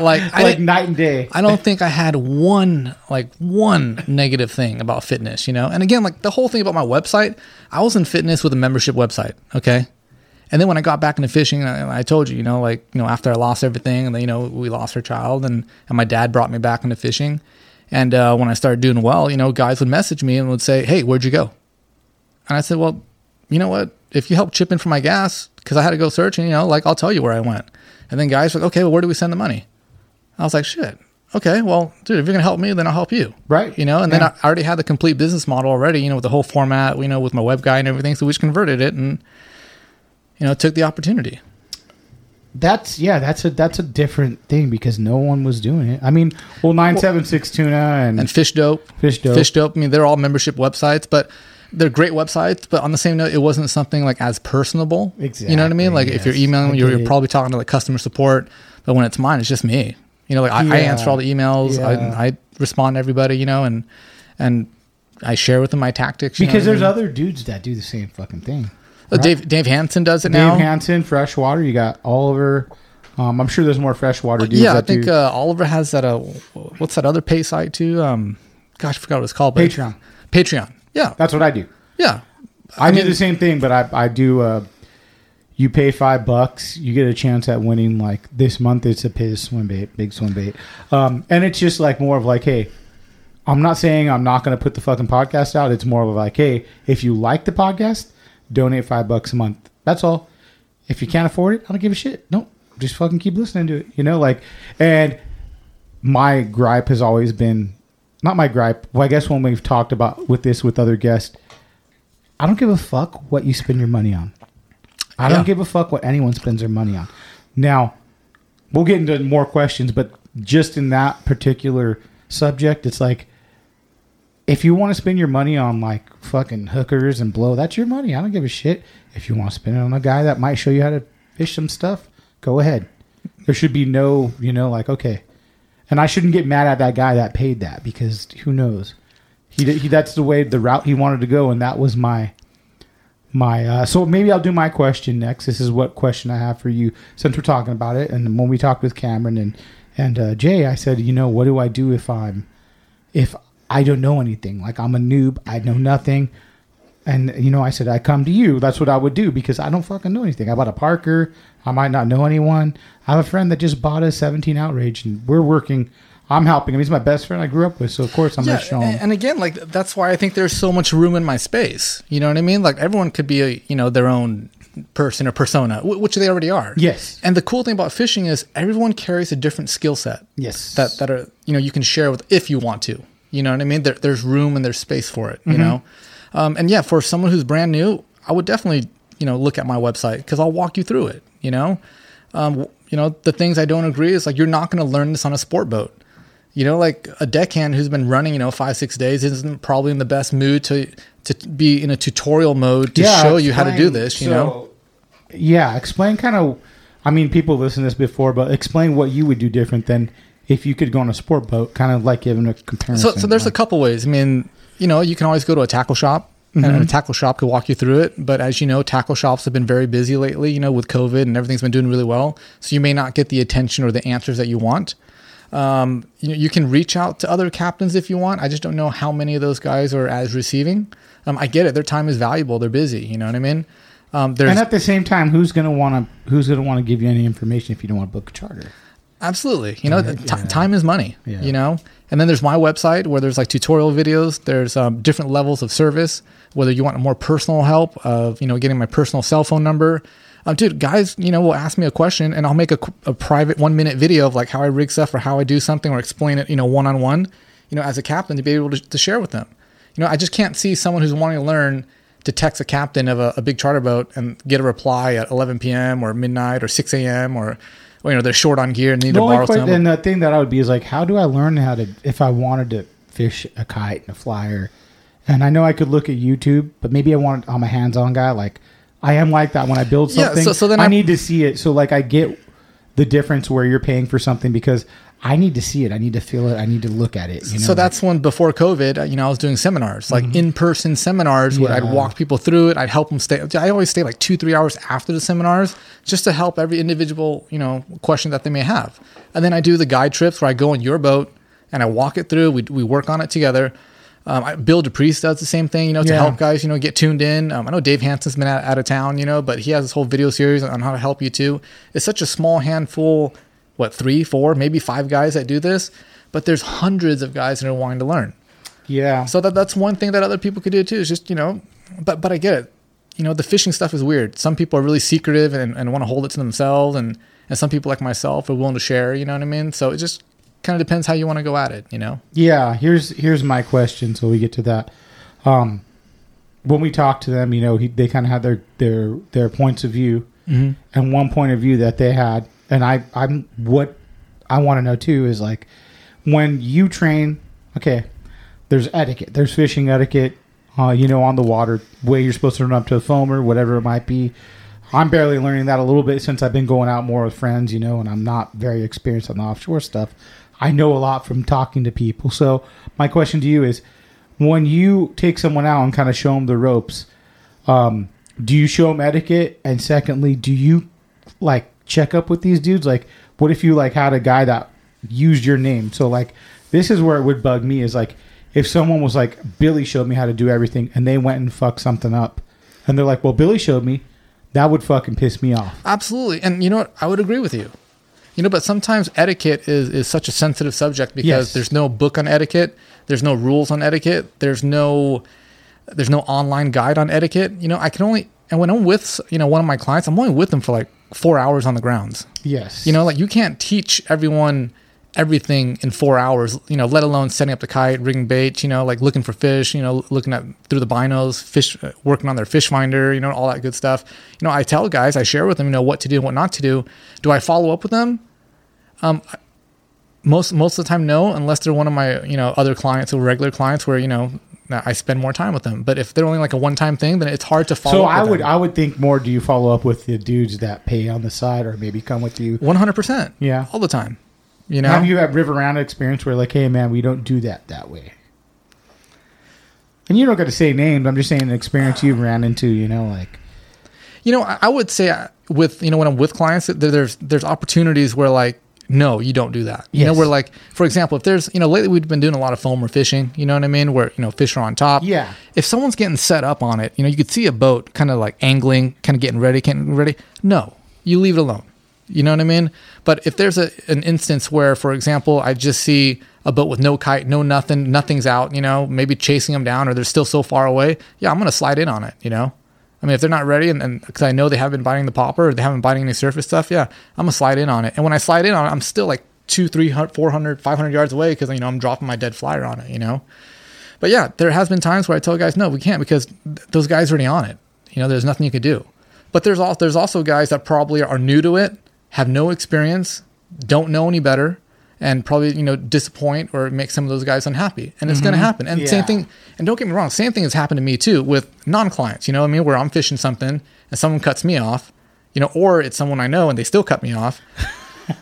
Like, I like night and day. I don't think I had one like one negative thing about fitness, you know. And again, like the whole thing about my website, I was in fitness with a membership website, okay. And then when I got back into fishing, I, I told you, you know, like you know, after I lost everything, and then you know, we lost our child, and and my dad brought me back into fishing. And uh, when I started doing well, you know, guys would message me and would say, "Hey, where'd you go?" And I said, "Well, you know what? If you help chip in for my gas, because I had to go searching, you know, like I'll tell you where I went." And then guys were like, "Okay, well, where do we send the money?" I was like, shit. Okay, well, dude, if you're gonna help me, then I'll help you. Right. You know, and Yeah. then I already had the complete business model already, you know, with the whole format, you know, with my web guy and everything. So we just converted it and, you know, took the opportunity. That's yeah, that's a that's a different thing because no one was doing it. I mean, well, nine seven six tuna and, And Fish Dope. Fish Dope. Fish Dope. I mean, they're all membership websites, but they're great websites. But on the same note, it wasn't something like as personable. Exactly. You know what I mean? Like if you're emailing, you're, you're probably talking to like customer support. But when it's mine, it's just me. You know, like I, I answer all the emails. Yeah. I, I respond to everybody. You know, and and I share with them my tactics. because I there's mean? other dudes that do the same fucking thing. Uh, Dave Dave Hansen does it now. Dave Hansen, freshwater. You got Oliver. Um, I'm sure there's more freshwater dudes. yeah, I think uh, Oliver has that. Uh, what's that other pay site too? Um, gosh, I forgot what it's called. but- Patreon. Patreon. Yeah, That's what I do. yeah. I, do the same thing, but I I do. Uh, you pay five bucks, you get a chance at winning. Like this month, it's a pay swim bait, big swim bait, um, and it's just like more of like, hey, I'm not saying I'm not going to put the fucking podcast out. It's more of like, hey, if you like the podcast, donate five bucks a month. That's all. If you can't afford it, I don't give a shit. No, just fucking keep listening to it. You know, like, and my gripe has always been not my gripe. Well, I guess when we've talked about with this with other guests, I don't give a fuck what you spend your money on. I don't give a fuck what anyone spends their money on. Now, we'll get into more questions, but just in that particular subject, it's like if you want to spend your money on like fucking hookers and blow, that's your money. I don't give a shit. If you want to spend it on a guy that might show you how to fish some stuff, go ahead. There should be no, you know, like okay. And I shouldn't get mad at that guy that paid that because who knows? He, did- he that's the way the route he wanted to go, and that was my my. Uh, so maybe I'll do my question next. This is what question I have for you since we're talking about it. And when we talked with Cameron and and uh, Jay, I said, you know, what do I do if I'm if I don't know anything? Like I'm a noob, I know nothing. And you know, I said I come to you. That's what I would do because I don't fucking know anything. I bought a Parker. I might not know anyone. I have a friend that just bought a 17 Outrage, and we're working. I'm helping him. He's my best friend I grew up with, so of course I'm Yeah, gonna show him. and, again, like that's why I think there's so much room in my space. You know what I mean? Like everyone could be a you know their own person or persona, wh- which they already are. Yes. And the cool thing about fishing is everyone carries a different skill set. Yes. That that are you know you can share with if you want to. You know what I mean? There, there's room and there's space for it. Mm-hmm. You know. Um, and yeah, for someone who's brand new, I would definitely, you know, look at my website because I'll walk you through it. You know, um, you know, the things I don't agree is like you're not going to learn this on a sport boat. You know, like a deckhand who's been running, you know, five six days isn't probably in the best mood to to be in a tutorial mode to show you how to do this. You so- know, Yeah, explain kind of. I mean, people listen to this before, but explain what you would do different than if you could go on a sport boat, kind of like giving a comparison. So, so there's a couple ways. I mean, you know, you can always go to a tackle shop, and Mm-hmm. a tackle shop could walk you through it. But as you know, tackle shops have been very busy lately. You know, with COVID and everything's been doing really well, so you may not get the attention or the answers that you want. Um, you know, you can reach out to other captains if you want. I just don't know how many of those guys are as receiving. Um, I get it; their time is valuable. They're busy. You know what I mean? Um, there's and at the same time, who's gonna want to who's gonna want to give you any information if you don't want to book a charter? Absolutely. You know, t- yeah. time is money, Yeah. you know? And then there's my website where there's like tutorial videos. There's um, different levels of service, whether you want more personal help of, you know, getting my personal cell phone number. Um, dude, guys, you know, will ask me a question and I'll make a, a private one minute video of like how I rig stuff or how I do something or explain it, you know, one on one, you know, as a captain to be able to, to share with them. You know, I just can't see someone who's wanting to learn to text a captain of a, a big charter boat and get a reply at 11 p.m. or midnight or 6 a.m. or, or you know they're short on gear and need The to borrow que- some. and the thing that I would be is like, how do I learn how to if I wanted to fish a kite and a flyer? And I know I could look at YouTube, but maybe I want I'm a hands-on guy. Like I am like that when I build Yeah, something. so- so then I I'm- need to see it. So like I get the difference where you're paying for something because I need to see it. I need to feel it. I need to look at it. You know? so that's when before COVID, uh, you know, I was doing seminars, like in-person seminars where I'd Mm-hmm. Walk people through it. I'd help them stay. I always stay like two, three hours after the seminars just to help every individual, you know, question that they may have. And then I do the guide trips where I go on your boat and I walk it through. We, we work on it together. Um, I, Bill DePriest does the same thing, you know, to Yeah. help guys, you know, get tuned in. Um, I know Dave Hanson's been out, out of town, you know, but he has this whole video series on how to help you too. It's such a small handful, what, three, four, maybe five guys that do this, but there's hundreds of guys that are wanting to learn. yeah. So that that's one thing that other people could do too. Is just you know, but but I get it. You know, the fishing stuff is weird. Some people are really secretive and, and want to hold it to themselves, and and some people like myself are willing to share. You know what I mean? So it just kind of depends how you want to go at it. You know? Yeah, here's here's my question. So we get to that. Um, when we talk to them, you know, he, they kind of have their their their points of view, and one point of view that they had, and I I'm what I want to know too is like when you train. Okay, there's etiquette. There's fishing etiquette. Uh, you know, on the water, way you're supposed to run up to a foamer, whatever it might be. I'm barely learning that a little bit since I've been going out more with friends, you know, and I'm not very experienced on the offshore stuff. I know a lot from talking to people. So my question to you is, when you take someone out and kind of show them the ropes, um, do you show them etiquette? And secondly, do you like check up with these dudes? Like, what if you like had a guy that used your name? So like, this is where it would bug me is like, if someone was like, Billy showed me how to do everything, and they went and fucked something up, and they're like, well, Billy showed me, that would fucking piss me off. Absolutely. And you know what? I would agree with you. You know, but sometimes etiquette is, is such a sensitive subject because Yes. there's no book on etiquette, there's no rules on etiquette, there's no there's no online guide on etiquette. You know, I can only and when I'm with you know one of my clients, I'm only with them for like four hours on the grounds. Yes. You know, like you can't teach everyone everything in four hours, you know, let alone setting up the kite, rigging bait, you know, like looking for fish, you know, looking at through the binos, fish, uh, working on their fish finder, you know, all that good stuff. You know, I tell guys, I share with them, you know, what to do and what not to do. Do I follow up with them? Um, most, most of the time, no, unless they're one of my, you know, other clients or regular clients where, you know, I spend more time with them. But if they're only like a one time thing, then it's hard to follow So up I would them. I would think more. Do you follow up with the dudes that pay on the side, or maybe come with you? 100%. Yeah. All the time. You know? Have you had river round experience where like, hey man, we don't do that that way? And you don't got to say names. I'm just saying an experience you've ran into. You know, like You know, I would say uh, with you know when I'm with clients, there- there's there's opportunities where like no, you don't do that. You know, Yes. where like for example, if there's you know lately we've been doing a lot of foamer fishing. You know what I mean? Where you know fish are on top. Yeah. If someone's getting set up on it, you know you could see a boat kind of like angling, kind of getting ready, getting ready. No, you leave it alone. You know what I mean? But if there's a an instance where, for example, I just see a boat with no kite, no nothing, nothing's out, you know, maybe chasing them down or they're still so far away, yeah, I'm gonna slide in on it, you know. I mean, if they're not ready, and because I know they haven't been biting the popper, or they haven't been biting any surface stuff, yeah, I'm gonna slide in on it. And when I slide in on it, I'm still like two, three hundred, four hundred, five hundred yards away because you know I'm dropping my dead flyer on it, you know. But yeah, there has been times where I tell guys, no, we can't because th- those guys are already on it. You know, there's nothing you could do. But there's also there's also guys that probably are new to it, have no experience, don't know any better, and probably you know disappoint or make some of those guys unhappy. And it's going to mm-hmm. happen. And same thing. And don't get me wrong, same thing has happened to me too with non-clients. You know, what I mean, where I'm fishing something and someone cuts me off, you know, or it's someone I know and they still cut me off.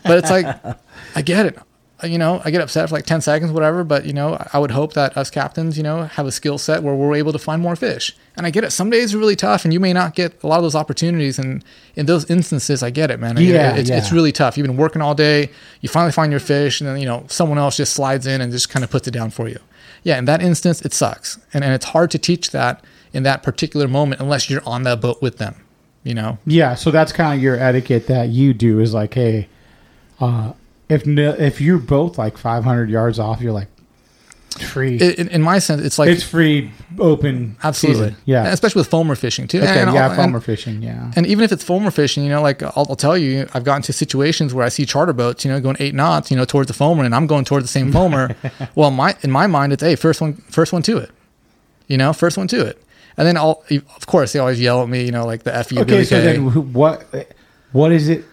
But it's like, I get it. You know, I get upset for like 10 seconds, whatever. But, you know, I would hope that us captains, you know, have a skill set where we're able to find more fish. And I get it. Some days are really tough and you may not get a lot of those opportunities. And in those instances, I get it, man. I get it. Yeah, it's, it's really tough. You've been working all day. You finally find your fish and then, you know, someone else just slides in and just kind of puts it down for you. Yeah. In that instance, it sucks. And, and it's hard to teach that in that particular moment unless you're on that boat with them, you know? Yeah, so that's kind of your etiquette that you do is like, hey, uh, if if you're both like 500 yards off, you're like free. In, in my sense, it's like it's free, open. Absolutely. season. Yeah. And especially with foamer fishing too. okay. And yeah. I'll- Foamer and, fishing. Yeah. and even if it's foamer fishing, you know, like I'll, I'll tell you, I've gotten to situations where I see charter boats, you know, going eight knots, you know, towards the foamer, and I'm going towards the same foamer. well, my in my mind, it's hey, first one, first one to it, you know, first one to it, and then I'll, of course, they always yell at me, you know, like the F you. okay. So then, what what is it?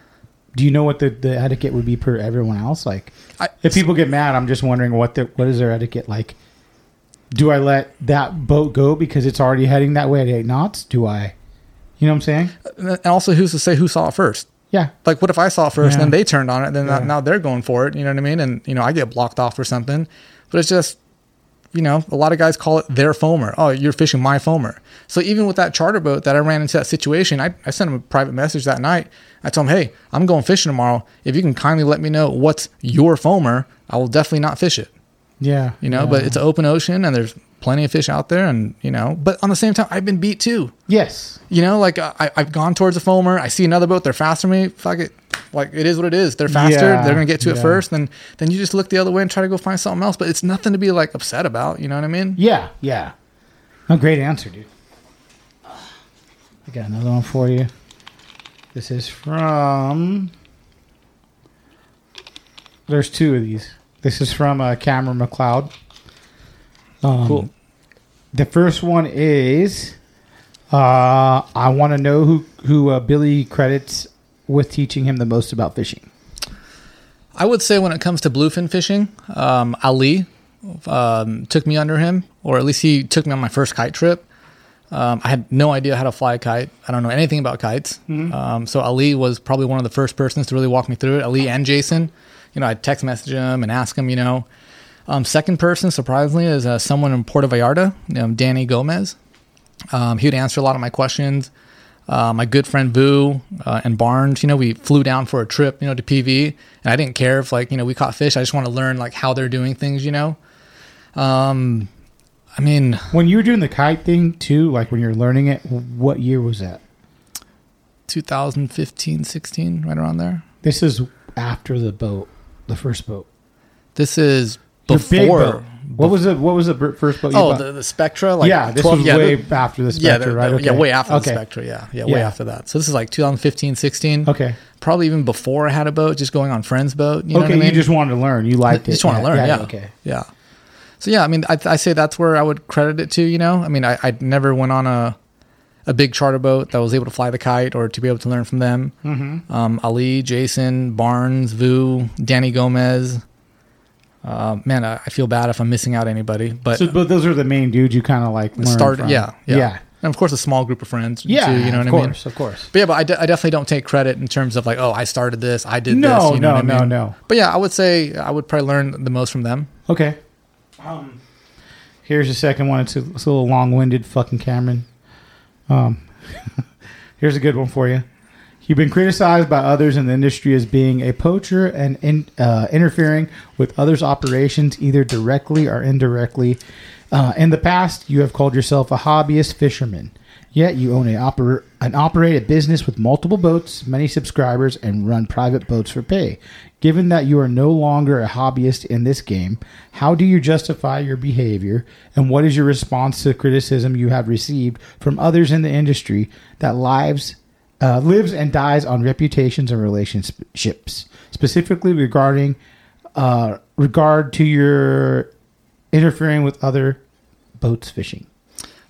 Do you know what the, the etiquette would be per everyone else? Like, I- if people get mad, I'm just wondering what the what is their etiquette like. Do I let that boat go because it's already heading that way at eight knots? Do I? You know what I'm saying? and also, who's to say who saw it first? Yeah. Like, what if I saw it first, Yeah. and then they turned on it, then Yeah. now they're going for it? You know what I mean? And you know, I get blocked off or something. But it's just, you know, a lot of guys call it their foamer. Oh, you're fishing my foamer. So even with that charter boat that I ran into that situation, I, I sent him a private message that night. I told him, hey, I'm going fishing tomorrow. If you can kindly let me know what's your foamer, I will definitely not fish it. Yeah. You know, yeah. but it's an open ocean and there's plenty of fish out there, and you know, but on the same time, I've been beat too. yes. You know, like I, I've gone towards a foamer. I see another boat. They're faster than me. Fuck it. Like it is what it is. They're faster. Yeah, they're gonna get to it first. Then then you just look the other way and try to go find something else. But it's nothing to be like upset about. You know what I mean? Yeah, yeah. A great answer, dude. I got another one for you. This is from. There's two of these. This is from uh, Cameron McLeod. Um, Cool. The first one is uh, I want to know who who uh, Billy credits with teaching him the most about fishing. I would say when it comes to bluefin fishing, um, Ali um, took me under him, or at least he took me on my first kite trip. Um, I had no idea how to fly a kite. I don't know anything about kites. Um, so Ali was probably one of the first persons to really walk me through it. Ali and Jason, you know, I text message him and ask him, you know. Um, second person, surprisingly, is uh, someone in Puerto Vallarta, um, Danny Gomez. Um, he would answer a lot of my questions. Uh, my good friend Vu uh, and Barnes, you know, we flew down for a trip, you know, to PV, and I didn't care if like you know we caught fish. I just want to learn like how they're doing things, you know. Um, I mean, When you were doing the kite thing too, like when you're learning it, what year was that? 2015, 16, right around there. This is after the boat, the first boat. This is before. What was the what was the first boat? You Oh, the, the Spectra, like yeah, this 12 was yeah, way the- after the yeah, the- right? the- yeah, way after okay. the Spectra. Yeah, yeah, way Yeah. after that. So this is like 2015, 16. Okay, Probably even before I had a boat, just going on friends' boat. You know okay. what I mean? You just wanted to learn. You liked it. just want to learn. Yeah, Okay. Yeah. So yeah, I mean, I, I say that's where I would credit it to. You know, I mean, I, I never went on a a big charter boat that was able to fly the kite or to be able to learn from them. Mm-hmm. Um, Ali, Jason, Barnes, Vu, Danny Gomez. Uh, man, I, I feel bad if I'm missing out anybody, but So, but those are the main dudes you kind of like start, yeah, yeah, yeah, and of course a small group of friends. yeah. too, you know what I mean. course, of course. But yeah, but I, de- I definitely don't take credit in terms of like, oh, I started this, I did No, this. You know no, what I no, mean? no. But yeah, I would say I would probably learn the most from them. Okay. Um, here's the second one. It's a, it's a little long-winded, fucking Cameron. Um, here's a good one for you. You've been criticized by others in the industry as being a poacher and in, uh, interfering with others' operations, either directly or indirectly. Uh, in the past, you have called yourself a hobbyist fisherman. Yet you own a oper- an operated business with multiple boats, many subscribers, and run private boats for pay. Given that you are no longer a hobbyist in this game, how do you justify your behavior, and what is your response to criticism you have received from others in the industry that lives uh, lives and dies on reputations and relationships, specifically regarding uh, regard to your interfering with other boats fishing?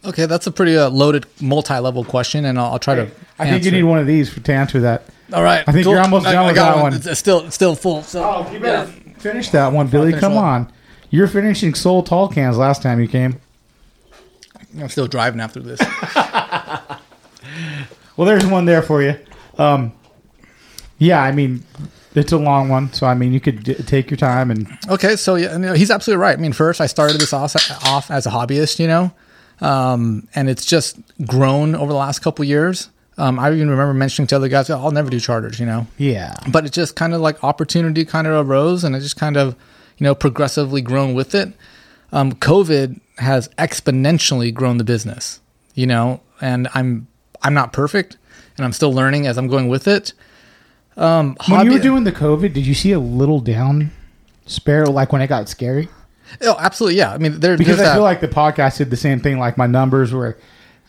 Okay, that's a pretty uh, loaded, multi-level question, and I'll, I'll try to. I think you need it. one of these for, to answer that. All right, I think you're almost done with got that one. It's still, still full. So Oh, you better finish that one, Billy. Come on. You were finishing Soul Tall cans last time you came. I'm still driving after this. Well, there's one there for you. Um, yeah, I mean, it's a long one, so I mean, you could d- take your time and Okay, so yeah, you know, he's absolutely right. I mean, first I started this off, off as a hobbyist, you know, um, and it's just grown over the last couple years. Um, I even remember mentioning to other guys, "Oh, I'll never do charters, you know, yeah, but it just kind of like opportunity kind of arose, and it just kind of, you know, progressively grown with it. Um, COVID has exponentially grown the business, you know, and I'm I'm not perfect, and I'm still learning as I'm going with it. Um, when you were doing the COVID, did you see a little down sparrow like when it got scary? oh, absolutely, yeah. I mean, there, Because I that. feel like the podcast did the same thing. Like my numbers were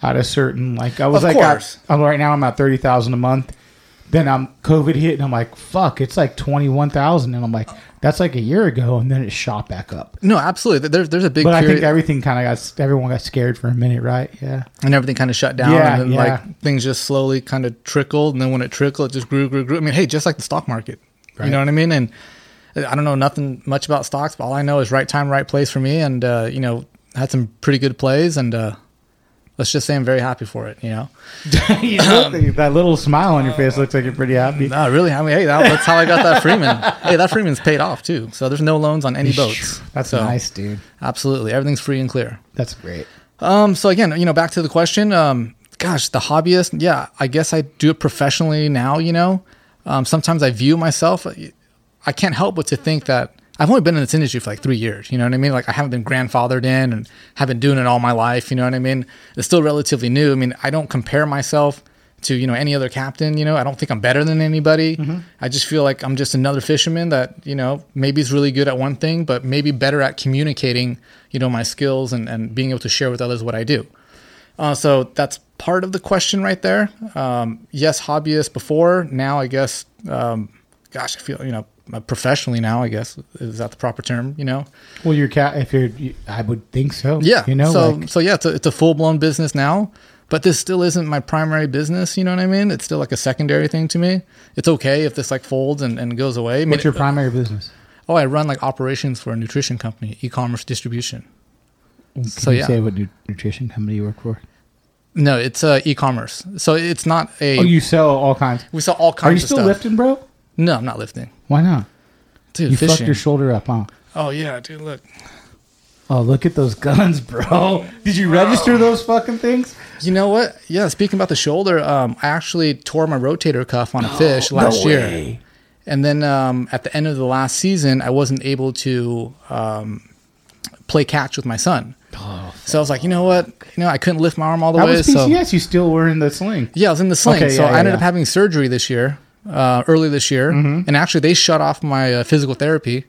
at a certain like I was Of like course. I'm right now I'm at thirty thousand a month. Then I'm COVID hit and I'm like fuck it's like twenty one thousand and I'm like that's like a year ago and then it shot back up. no, absolutely. There's there's a big But I think everything kind of got everyone got scared for a minute, right? Yeah. and everything kind of shut down Yeah, and then yeah. like things just slowly kind of trickled and then when it trickled it just grew grew grew i mean hey just like the stock market you know what i mean and i don't know nothing much about stocks but all i know is right time right place for me and uh, you know had some pretty good plays and uh, let's just say i'm very happy for it you know You look- that little smile on your face looks like you're pretty happy. no really i mean hey that, that's how i got that freeman hey that freeman's paid off too so there's no loans on any boats That's So, nice, dude. absolutely everything's free and clear That's great. Um, so again, you know, back to the question. Um, gosh, the hobbyist. Yeah, I guess I do it professionally now. You know, um, sometimes I view myself. I can't help but to think that I've only been in this industry for like three years. You know what I mean? Like I haven't been grandfathered in and have been doing it all my life. You know what I mean? It's still relatively new. I mean, I don't compare myself to you know any other captain. You know, I don't think I'm better than anybody. I just feel like I'm just another fisherman that you know maybe is really good at one thing, but maybe better at communicating you know my skills and and being able to share with others what I do. Uh, so that's part of the question right there. Um, yes, hobbyist before. Now I guess, um, gosh, I feel you know professionally now. I guess is that the proper term? You know. Well, your cat, if you're, you, I would think so. Yeah. You know, So like, so yeah, it's a, it's a full blown business now. But this still isn't my primary business. You know what I mean? It's still like a secondary thing to me. It's okay if this like folds and, and goes away. I mean, what's your primary business? oh, I run like operations for a nutrition company, e-commerce distribution. Can So, you yeah. say what nu- nutrition company you work for? No, it's uh, e-commerce. So it's not a. Oh, you sell all kinds. we sell all kinds. Are you still lifting, bro? No, I'm not lifting. Why not? Dude, You fishing. fucked your shoulder up, huh? oh yeah, dude, look. Oh, look at those guns, bro. Did you register those fucking things? You know what? Yeah, speaking about the shoulder, um, I actually tore my rotator cuff on a fish last no year. way. And then um, at the end of the last season, I wasn't able to um, play catch with my son. Oh, so I was like, you know what? You know, I couldn't lift my arm all the That way. was So PCS. You still were in the sling. yeah, I was in the sling. Okay, so yeah, I ended yeah, up having surgery this year, uh, early this year, Mm-hmm. and actually they shut off my uh, physical therapy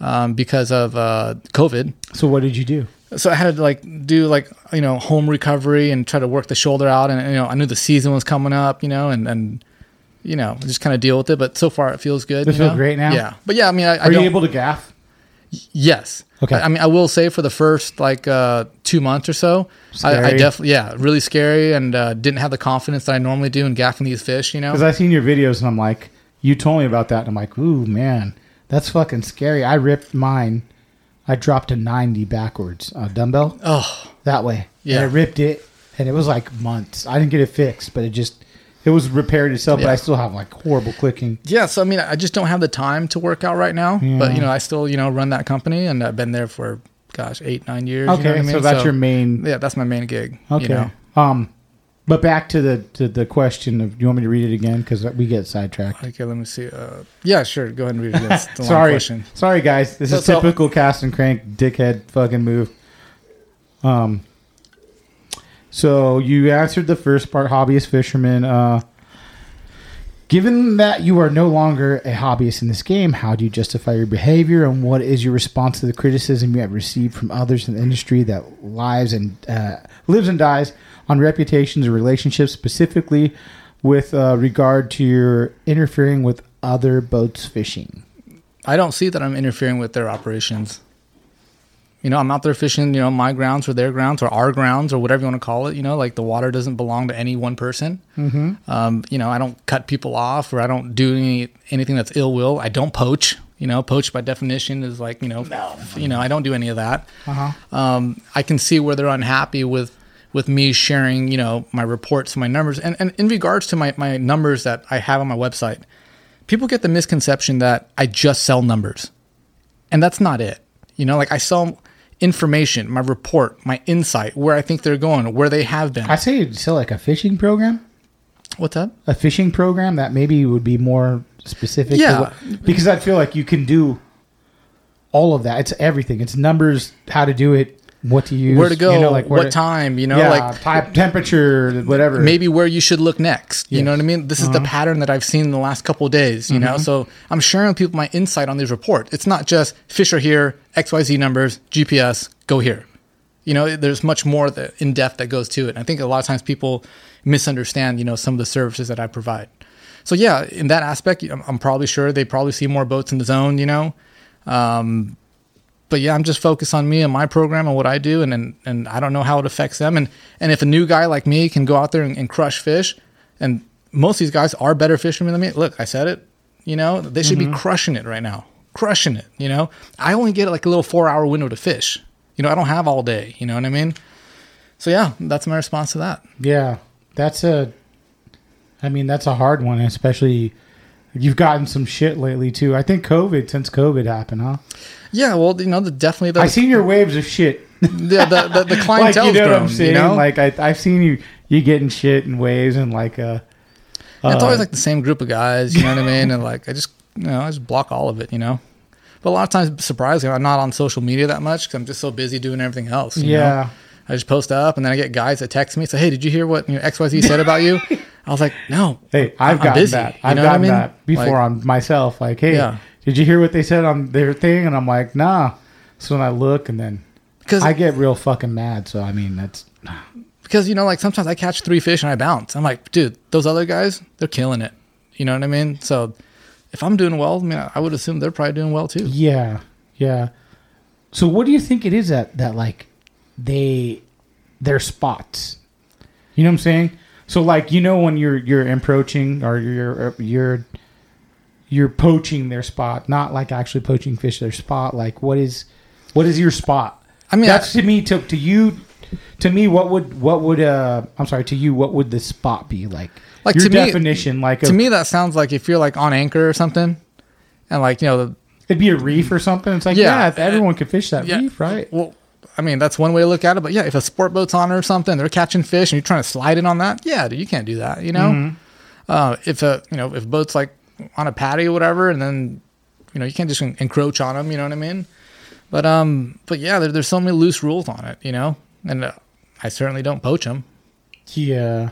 um, because of uh, COVID. So what did you do? so I had to like do like you know home recovery and try to work the shoulder out, and you know I knew the season was coming up, you know, and and you know just kind of deal with it. But so far it feels good. It you feels great now? Yeah, but yeah, I mean, I, I Are you don't. able to gaff? Yes. Okay. I, I mean, I will say for the first like uh, two months or so, I, I definitely yeah, really scary, and uh, didn't have the confidence that I normally do in gaffing these fish. You know. Because I seen your videos and I'm like, you told me about that, and I'm like, ooh man, that's fucking scary. I ripped mine. I dropped a 90 backwards uh, dumbbell oh that way. Yeah. And I ripped it, and it was like months. I didn't get it fixed, but it just it was repaired itself. But I still have like horrible clicking. yeah, so I mean, I just don't have the time to work out right now. But you know, I still you know run that company, and I've been there for gosh eight nine years. you know Okay, I mean? so that's your main. Yeah, that's my main gig. Okay. You know? Um, but back to the to the question of, do you want me to read it again? Because we get sidetracked. Okay, let me see. Uh, yeah, sure. Go ahead and read it again. It's a long Sorry, sorry guys. This So- is so- typical cast and crank dickhead fucking move. Um. So you answered the first part, hobbyist fisherman. Uh, given that you are no longer a hobbyist in this game, how do you justify your behavior, and what is your response to the criticism you have received from others in the industry that lives and uh, lives and dies on reputations or relationships, specifically with uh, regard to your interfering with other boats fishing? I don't see that I'm interfering with their operations. You know, I'm out there fishing, you know, my grounds or their grounds or our grounds or whatever you want to call it. You know, like the water doesn't belong to any one person. Mm-hmm. Um, you know, I don't cut people off or I don't do any, anything that's ill will. I don't poach. You know, poach by definition is like, you know, no. you know, I don't do any of that. Uh-huh. Um, I can see where they're unhappy with with me sharing, you know, my reports, my numbers, and, and in regards to my, my numbers that I have on my website, people get the misconception that I just sell numbers. And that's not it. You know, like I sell information, my report, my insight, where I think they're going, where they have been. I say you'd like a fishing program, What's that? a fishing program that maybe would be more specific. Yeah. what, because I feel like you can do all of that. It's everything. It's numbers, how to do it, what to use, Where to go, you know, like where what to- time, you know, yeah, like type, temperature, whatever. maybe where you should look next. You know what I mean? This is the pattern that I've seen in the last couple of days, you know? So I'm sharing with people my insight on these reports. It's not just fish are here, XYZ numbers, GPS, go here. You know, there's much more that in depth that goes to it. And I think a lot of times people misunderstand, you know, some of the services that I provide. So yeah, in that aspect, I'm, I'm probably sure they probably see more boats in the zone, you know? Um, but yeah, I'm just focused on me and my program and what I do, and and, and I don't know how it affects them. And and if a new guy like me can go out there and, and crush fish, and most of these guys are better fishermen than me. Look, I said it. You know, they should be mm-hmm. crushing it right now, crushing it. You know, I only get like a little four hour window to fish. You know, I don't have all day. You know what I mean? So yeah, that's my response to that. Yeah, that's a. I mean, that's a hard one, especially. You've gotten some shit lately too. I think COVID since COVID happened, huh? Yeah, well, you know, the, definitely the I've seen your waves of shit. the the, the, the like clientele you know what I'm saying? You know? Like, I, I've seen you you getting shit and waves and like uh, it's always like the same group of guys, you know what I mean? And like I just you know I just block all of it, you know. But a lot of times, surprisingly, I'm not on social media that much because I'm just so busy doing everything else. you know? Yeah. I just post up, and then I get guys that text me say, "Hey, did you hear what you know, X Y Z said about you?" I was like, "No." Hey, I've I'm gotten busy, that. I've know what I gotten mean? that before Like- on myself. Like, hey, Yeah. Did you hear what they said on their thing? And I'm like, nah. So when I look, and then Because I get real fucking mad. So I mean, that's because you know, like sometimes I catch three fish and I bounce. I'm like, dude, those other guys, they're killing it. You know what I mean? So if I'm doing well, I mean, I would assume they're probably doing well too. yeah, yeah. So what do you think it is that that like they their spots? You know what I'm saying? So like you know when you're you're approaching or you're you're you're poaching their spot, not like actually poaching fish their spot. Like what is what is your spot? I mean, that's I- to me to to you to me what would what would uh I'm sorry to you what would the spot be like? Like, your to me- definition like To of- me, that sounds like if you're like on anchor or something, and like you know, the, it'd be a reef or something. It's like Yeah. yeah, if everyone could fish that Yeah. reef, right? Well, I mean, that's one way to look at it. But yeah, if a sport boat's on or something, they're catching fish, and you're trying to slide in on that. Yeah, dude, you can't do that. You know, Mm-hmm. uh, if a you know if boat's like on a patio or whatever, and then you know you can't just encroach on them. You know what I mean? But um, but yeah, there, there's so many loose rules on it. You know, and uh, I certainly don't poach them. Yeah.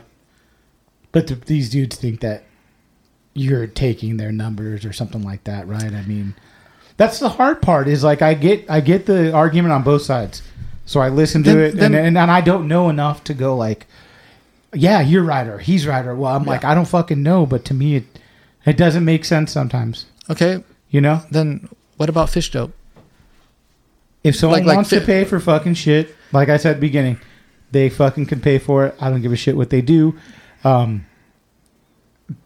But th- these dudes think that you're taking their numbers or something like that, right? I mean, that's the hard part. Is like I get I get the argument on both sides, so I listen to Then- it, then- and, and and I don't know enough to go like, yeah, you're right or he's right or well, I'm like I don't fucking know, but to me it it doesn't make sense sometimes, Okay, you know. then what about fish dope? If someone Like- like wants fi- to pay for fucking shit, like I said at the beginning, they fucking can pay for it. I don't give a shit what they do. Um,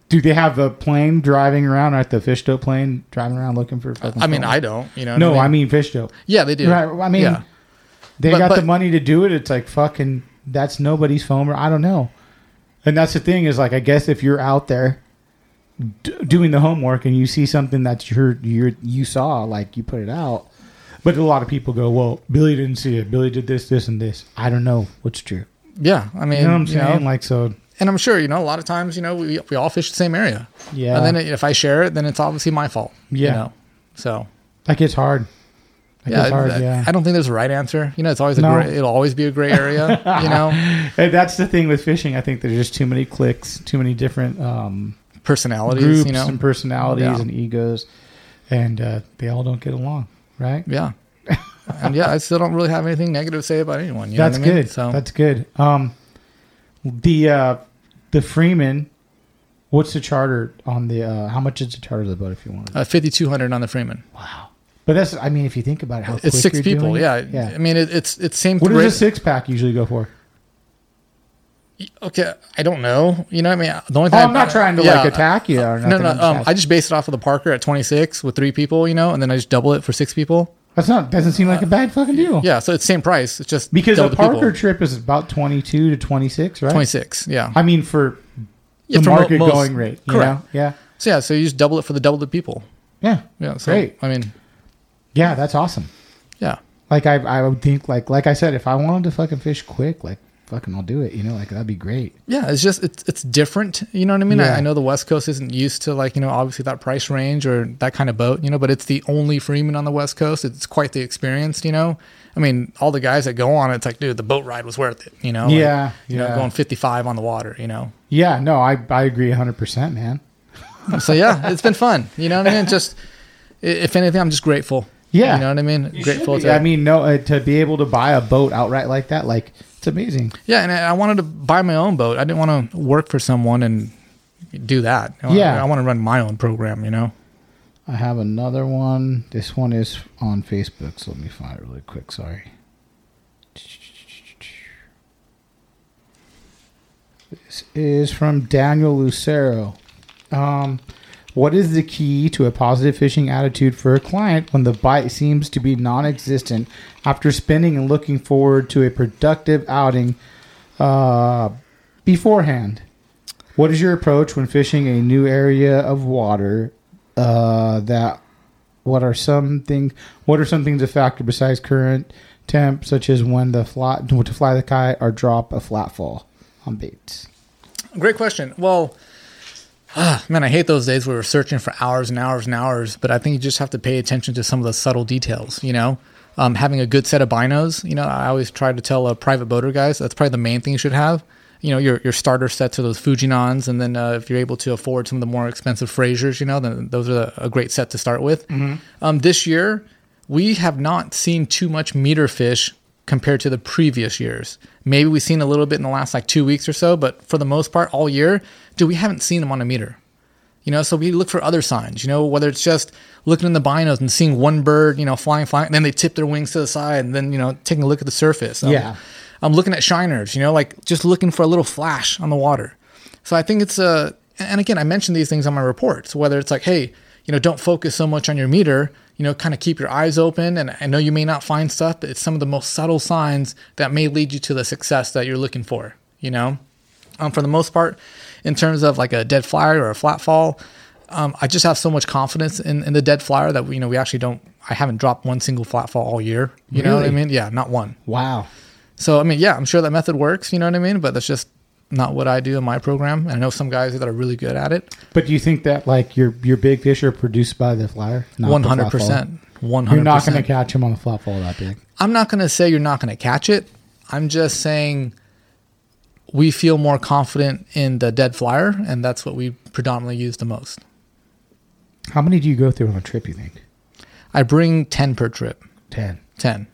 do they have a plane driving around, at the fish dope plane driving around looking for fucking? I mean. I don't. You know? what no, I mean, mean fish dope. yeah, they do. Right, I mean, yeah. They But- got the but- money to do it. It's like fucking. That's nobody's phone. Or I don't know. And that's the thing is like I guess if you're out there d- doing the homework and you see something that you're you you saw like you put it out. But a lot of people go, well, Billy didn't see it. Billy did this, this, and this. I don't know what's true. yeah, I mean, You know what I'm you know, saying? like so. and I'm sure you know a lot of times you know we we all fish the same area. Yeah. And then if I share it, then it's obviously my fault. Yeah. You know? So That gets hard. That yeah, gets hard. I, yeah. I don't think there's a right answer. You know, it's always a No. gray, it'll always be a gray area. you know, And that's the thing with fishing. I think there's just too many clicks, too many different um, personalities. groups you know, and personalities Yeah. and egos, and uh, they all don't get along, right? yeah. and yeah, I still don't really have anything negative to say about anyone. You That's know what I mean? good. So That's good. Um, the uh, the Freeman, what's the charter on the? Uh, how much is the charter of the boat if you want? uh, 5200 on the Freeman. Wow. But that's, I mean, if you think about it, how It's quick six people. Yeah. yeah. I mean, it, it's it's same. what does a six pack usually go for? Okay, I don't know. You know, what I mean, the only thing Oh, I'm not trying to yeah, like attack you or No, nothing. no. Just Um, I just based it off of the Parker at 26 with three people, you know, and then I just double it for six people. that's not doesn't seem like a bad fucking deal. Yeah, so it's same price. It's just because a the Parker people. trip is about 22 to 26, right? 26. Yeah. I mean, for Yeah, the for market most- going rate, you correct. know? Yeah, So yeah, so you just double it for the double the people. yeah, Yeah. So, Great. I mean, yeah. That's awesome. yeah. Like I, I would think like like I said, if I wanted to fucking fish quick, like fucking, I'll do it. You know, like that'd be great. Yeah, it's just it's it's different. You know what I mean? Yeah. I, I know the West Coast isn't used to like you know obviously that price range or that kind of boat. You know, but it's the only Freeman on the West Coast. It's quite the experience. You know, I mean, all the guys that go on, it's like, dude, the boat ride was worth it. You know? Like, Yeah, know, yeah. going fifty five on the water. You know. Yeah, no, I I agree 100, percent man. So yeah, it's been fun. You know what I mean? Just if anything, I'm just grateful. Yeah. You know what I mean? grateful to. I mean, no, uh, to be able to buy a boat outright like that, like it's amazing. yeah, and I, wanted to buy my own boat. I didn't want to work for someone and do that. I, want- Yeah. I want to run my own program. You know. I have another one. This one is on Facebook, so let me find it really quick. Sorry. This is from Daniel Lucero. Um, what is the key to a positive fishing attitude for a client when the bite seems to be non existent after spending and looking forward to a productive outing uh, beforehand? What is your approach when fishing a new area of water? Uh, that what are some things? What are some things a factor besides current temp, such as when the fly to fly the kite or drop a flat fall on baits? Great question. Well, ah, man, I hate those days where we're searching for hours and hours and hours, but I think you just have to pay attention to some of the subtle details, you know? Um, having a good set of binos, you know, I always try to tell uh, private boater guys that's probably the main thing you should have. You know, your, your starter sets are those Fujinons, and then uh, if you're able to afford some of the more expensive Frasers, you know, then those are a great set to start with. Um, this year, we have not seen too much meter fish compared to the previous years. Maybe we've seen a little bit in the last like two weeks or so, but for the most part, all year, dude, we haven't seen them on a meter. You know, so we look for other signs, you know, whether it's just looking in the binos and seeing one bird, you know, flying, flying, and then they tip their wings to the side and then, you know, taking a look at the surface. Um, Yeah. I'm looking at shiners, you know, like just looking for a little flash on the water. So I think it's a, and again, I mentioned these things on my reports, whether it's like, hey, you know, don't focus so much on your meter, you know, kind of keep your eyes open. And I know you may not find stuff, but it's some of the most subtle signs that may lead you to the success that you're looking for, you know? Um, for the most part, in terms of like a dead flyer or a flat fall, um, I just have so much confidence in, in the dead flyer that, you know, we actually don't, I haven't dropped one single flat fall all year. You know what I mean? Yeah, not one. Wow. So I mean, yeah, I'm sure that method works. You know what I mean? But that's just not what I do in my program. And I know some guys that are really good at it. But do you think that like your your big fish are produced by the flyer? One hundred percent. One You're not going to catch them on the flat fall that big. I'm not going to say you're not going to catch it. I'm just saying we feel more confident in the dead flyer, and that's what we predominantly use the most. How many do you go through on a trip? You think I bring ten per trip. ten? Ten.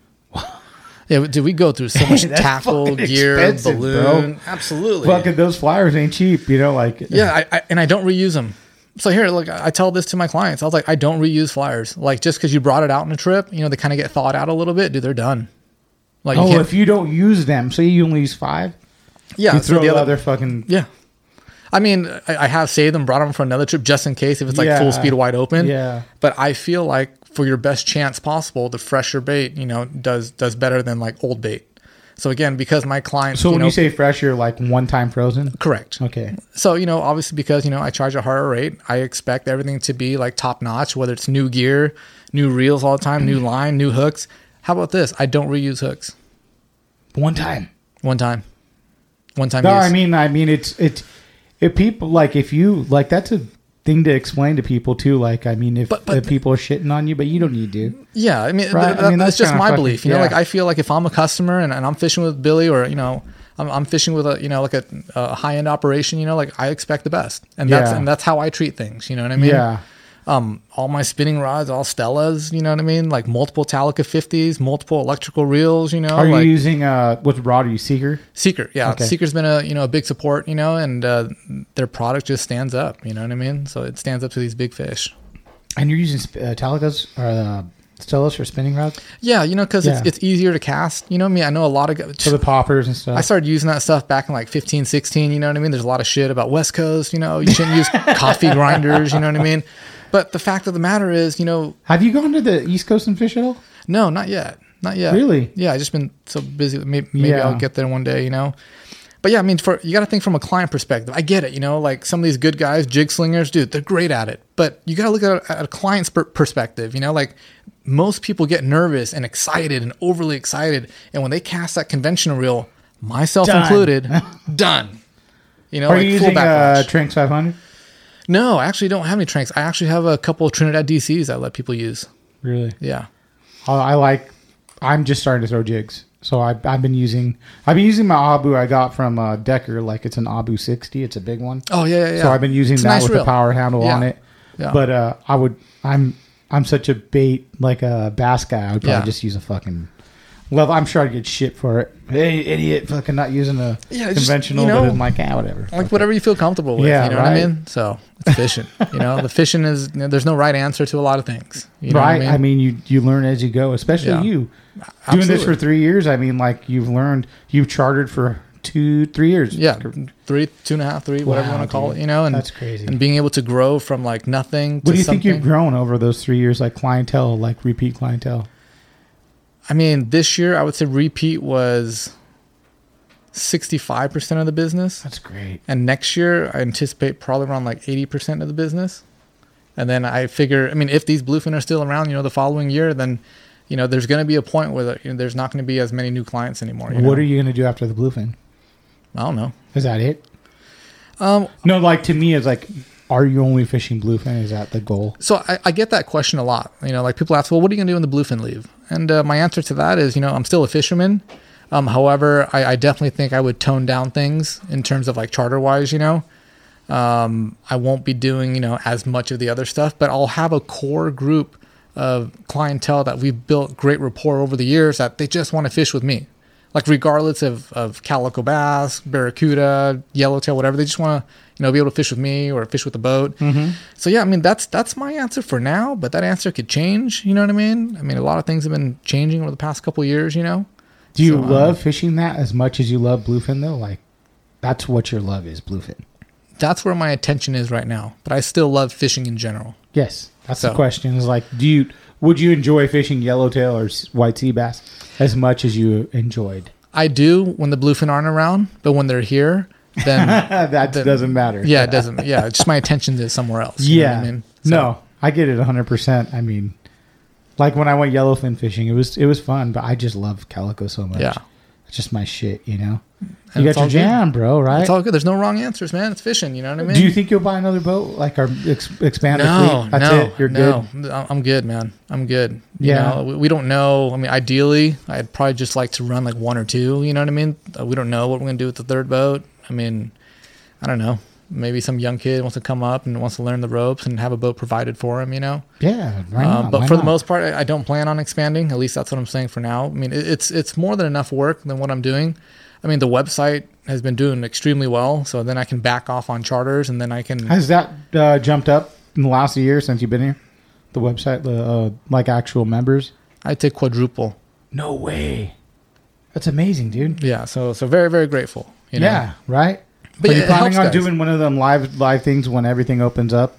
Yeah, did we go through so much That's tackle, gear, expensive, balloon? bro. Absolutely. Fucking those flyers ain't cheap. You know, like Yeah, I, I, and I don't reuse them. So here, look, I tell this to my clients. I was like, I don't reuse flyers. Like just because you brought it out on a trip, you know, they kind of get thawed out a little bit. Dude, they're done. Like, Oh, can't- if you don't use them, say you only use five, yeah, you throw the the other, other fucking. yeah. I mean, I, I have saved them, brought them for another trip just in case if it's like Yeah. full speed wide open. Yeah. But I feel like for your best chance possible, the fresher bait, you know, does does better than like old bait. So again, because my clients, So when know, you say fresh, you're like one time frozen. correct, Okay. So, you know, obviously because, you know, I charge a higher rate, I expect everything to be like top notch, whether it's new gear, new reels all the time, new line, new hooks. How about this? I don't reuse hooks. One time. One time. One time No, use. I mean, I mean, it's it's if people like if you like that's a thing to explain to people too. Like, I mean, if, But- but- if people are shitting on you, but you don't need to. yeah, I mean, Right, th- I mean, that's, that's just my fucking- belief. You know, like I feel like if I'm a customer and, and I'm fishing with Billy or, you know, I'm, I'm fishing with a, you know, like a, a high end operation, you know, like I expect the best. And that's, Yeah. and that's how I treat things. You know what I mean? yeah. Um, all my spinning rods, all Stellas, you know what I mean? Like multiple Talica 50s, multiple electrical reels, you know, Are like you using uh what rod are you Seeker? Seeker. Yeah. Okay. Seeker's been a, you know, a big support, you know, and uh, their product just stands up, you know what I mean? So it stands up to these big fish. And you're using uh, Talicas or uh, Stellas for spinning rods Yeah, you know, because Yeah. it's, it's easier to cast. You know what I mean? I know a lot of guys. for the poppers and stuff. I started using that stuff back in like 15, 16. You know what I mean? There's a lot of shit about West Coast. You know, you shouldn't use coffee grinders. You know what I mean? But the fact of the matter is, you know, Have you gone to the East Coast and fish at all? no, not yet. Not yet. Really? Yeah, I just been so busy. Maybe, maybe Yeah. I'll get there one day, you know? But yeah, I mean, for you got to think from a client perspective. I get it, you know, like some of these good guys, jig slingers, dude, they're great at it. But you got to look at it at a client's per- perspective, you know, like most people get nervous and excited and overly excited. And when they cast that conventional reel, myself Done. included, done. You know, Are like you using uh. Tranx 500? No, I actually don't have any Tranx. I actually have a couple of Trinidad DCs I let people use. Really? Yeah. I, I like. I'm just starting to throw jigs, so I, I've been using. I've been using my Abu I got from uh, Decker, like it's an Abu 60. It's a big one. Oh yeah, yeah. yeah. So I've been using It's that nice with reel. the power handle Yeah. on it. Yeah. But uh, I would. I'm. I'm such a bait like a bass guy. I would probably Yeah. just use a fucking. Well, I'm sure I'd get shit for it. Hey, idiot! Fucking not using a Yeah, just, conventional. you know, but like, ah, whatever. like whatever you feel comfortable with. Yeah, you know what I mean? So it's fishing. you know, the fishing is you know, there's no right answer to a lot of things. You know right. what I mean? you you learn as you go. Especially Yeah. you doing this for three years. I mean, like you've learned. You've chartered for two, three years. yeah, three, two and a half, three, whatever you want to call dude. it. You know, and That's crazy. And being able to grow from like nothing. To What do you something. think you've grown over those three years? Like clientele, like repeat clientele. I mean, this year I would say repeat was sixty five percent of the business. That's great. And next year, I anticipate probably around like 80% of the business. And then I figure, I mean, if these bluefin are still around, you know, the following year, then, you know, there's going to be a point where you know, there's not going to be as many new clients anymore. you What know? are you going to do after the bluefin? I don't know. Is that it? Um, No, like to me, it's like, are you only fishing bluefin? Is that the goal? so I, I get that question a lot. You know, like people ask, well, what are you going to do when the bluefin leave? And uh, my answer to that is, you know, I'm still a fisherman. Um, however, I, I definitely think I would tone down things in terms of like charter wise, you know. Um, I won't be doing, you know, as much of the other stuff, but I'll have a core group of clientele that we've built great rapport over the years that they just want to fish with me. Like regardless of, of calico bass, barracuda, yellowtail, whatever, they just want to, you know, be able to fish with me or fish with the boat. Mm-hmm. So yeah, I mean that's that's my answer for now, but that answer could change. You know what I mean? I mean a lot of things have been changing over the past couple years. You know, Do you So, um, love fishing that as much as you love bluefin though? Like, that's what your love is, bluefin. that's where my attention is right now. But I still love fishing in general. Yes, that's the So- question. Is like, do you would you enjoy fishing yellowtail or white sea bass as much as you enjoyed? I do when the bluefin aren't around, but when they're here, then that Then- doesn't matter. yeah, it doesn't. Yeah, it's just my attention is somewhere else. you yeah. I mean, So- No, I get it 100%. I mean, like when I went yellowfin fishing, it was it was fun, but I just love calico so much. Yeah. It's just my shit, you know. And you got your all good. jam, bro, right? It's all good. There's no wrong answers, man. It's fishing. You know what I mean? Do you think you'll buy another boat, like our ex- expand no, fleet? That's no, it. You're no. good. I'm good, man. I'm good. You Yeah. know, we, we don't know. I mean, ideally, I'd probably just like to run like one or two. You know what I mean? Uh, we don't know what we're gonna do with the third boat. I mean, I don't know. Maybe some young kid wants to come up and wants to learn the ropes and have a boat provided for him. You know. Yeah, right. Um, but for the most part, I, I don't plan on expanding. At least that's what I'm saying for now. I mean, it, it's it's more than enough work than what I'm doing. I mean, the website has been doing extremely well, so then I can back off on charters, and then I can. has that uh, jumped up in the last year since you've been here? The website, the uh, like actual members. I take quadruple. No way. That's amazing, dude. Yeah, so so very very grateful. You know? Yeah, right. But But yeah, you it planning on guys. doing one of them live live things when everything opens up,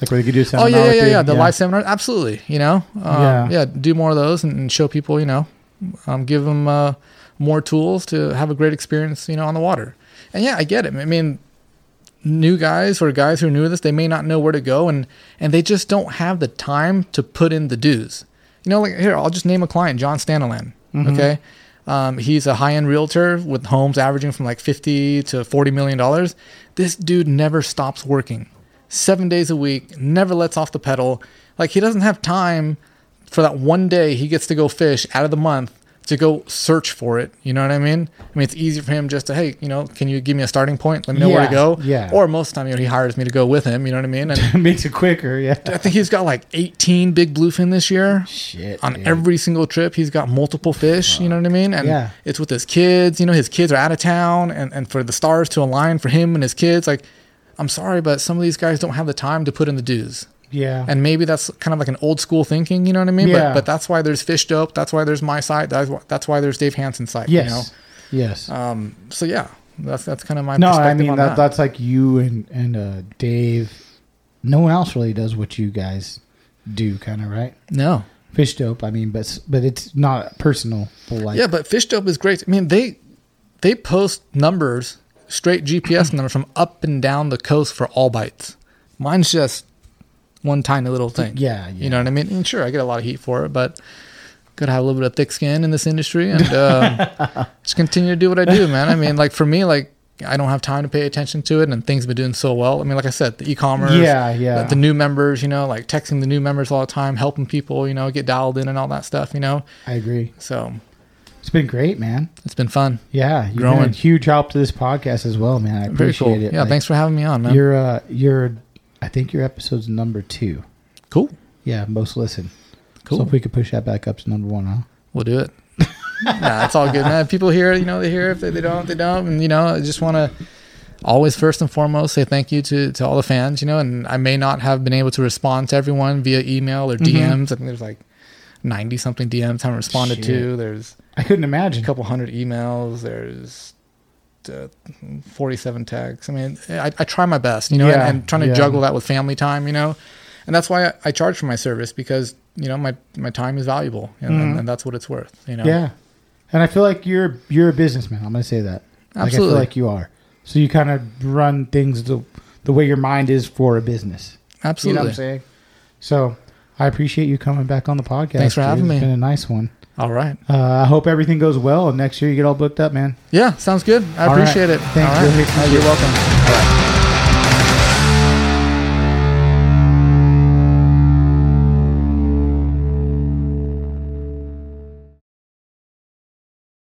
like where you could do a Oh seminar. yeah, yeah, yeah, you? yeah. The live seminar, absolutely. You know, um, Yeah. yeah. Do more of those and, and show people. You know, um, give them uh, more tools to have a great experience. You know, on the water. And yeah, I get it. I mean, new guys or guys who are new to this, they may not know where to go, and and they just don't have the time to put in the dues. You know, like here, I'll just name a client, John Staniland. Okay. Um, he's a high-end realtor with homes averaging from like 50 to 40 million dollars. This dude never stops working. 7 days a week, never lets off the pedal. Like he doesn't have time for that one day he gets to go fish out of the month to go search for it. You know what I mean? I mean, it's easy for him just to, hey, you know, can you give me a starting point? Let me know where to go. yeah. Or most of the time, you know, he hires me to go with him. You know what I mean? And it makes it quicker. Yeah. I think he's got like 18 big bluefin this year. Shit. On dude. every single trip, he's got multiple fish. You know what I mean? And Yeah. it's with his kids. You know, his kids are out of town, and, and for the stars to align for him and his kids, like, I'm sorry, but some of these guys don't have the time to put in the dues. Yeah. And maybe that's kind of like an old school thinking, you know what I mean? Yeah. But, but that's why there's Fish Dope. That's why there's my site. That's why, that's why there's Dave Hansen's site. yes. Yes. You know? Um, so yeah, that's that's kind of my no, I mean that, that. that's like you and and uh, Dave. No one else really does what you guys do, kind of right? no. Fish dope. I mean, but but it's not personal. Like Yeah, but Fish Dope is great. I mean, they they post numbers, straight GPS numbers from up and down the coast for all bites. Mine's just one tiny little thing. Yeah, yeah. You know what I mean? And sure, I get a lot of heat for it, but gotta have a little bit of thick skin in this industry and uh, just continue to do what I do, man. I mean, like for me, like I don't have time to pay attention to it, and things have been doing so well. I mean, like I said, the e-commerce, Yeah, yeah. the, the new members, you know, like texting the new members all the time, helping people, you know, get dialed in and all that stuff, you know. I agree. So It's been great, man. it's been fun. Yeah, you've Growing. been a huge help to this podcast as well, man. I appreciate cool. it. Yeah, Like, thanks for having me on, man. You're uh, you're, I think your episode's number two. cool. Yeah, most listen. Cool. So if we could push that back up to number one, huh? We'll do it. nah, it's all good, man. People hear, it, you know, they hear. it. If they, they don't, they don't. And you know, I just want to always first and foremost say thank you to to all the fans. You know, and I may not have been able to respond to everyone via email or mm-hmm. DMs. I think there's like ninety something DMs haven't responded to. There's I couldn't imagine. a couple hundred emails. There's uh, 47 tags. I mean, I, I try my best, you know, Yeah, and, and trying to yeah. juggle that with family time, you know, and that's why I, I charge for my service because you know my my time is valuable, and, and, and that's what it's worth, you know. Mm-hmm. Yeah, and I feel like you're you're a businessman. I'm gonna say that. Like, I Absolutely. feel like you are. So you kind of run things the the way your mind is for a business. absolutely. You know what I'm saying? So I appreciate you coming back on the podcast. Thanks for dude. having It's me. been a nice one. All right. Uh, I hope everything goes well, and next year you get all booked up, man. Yeah, sounds good. I All right. appreciate it. All right. Billy. Uh, you're welcome.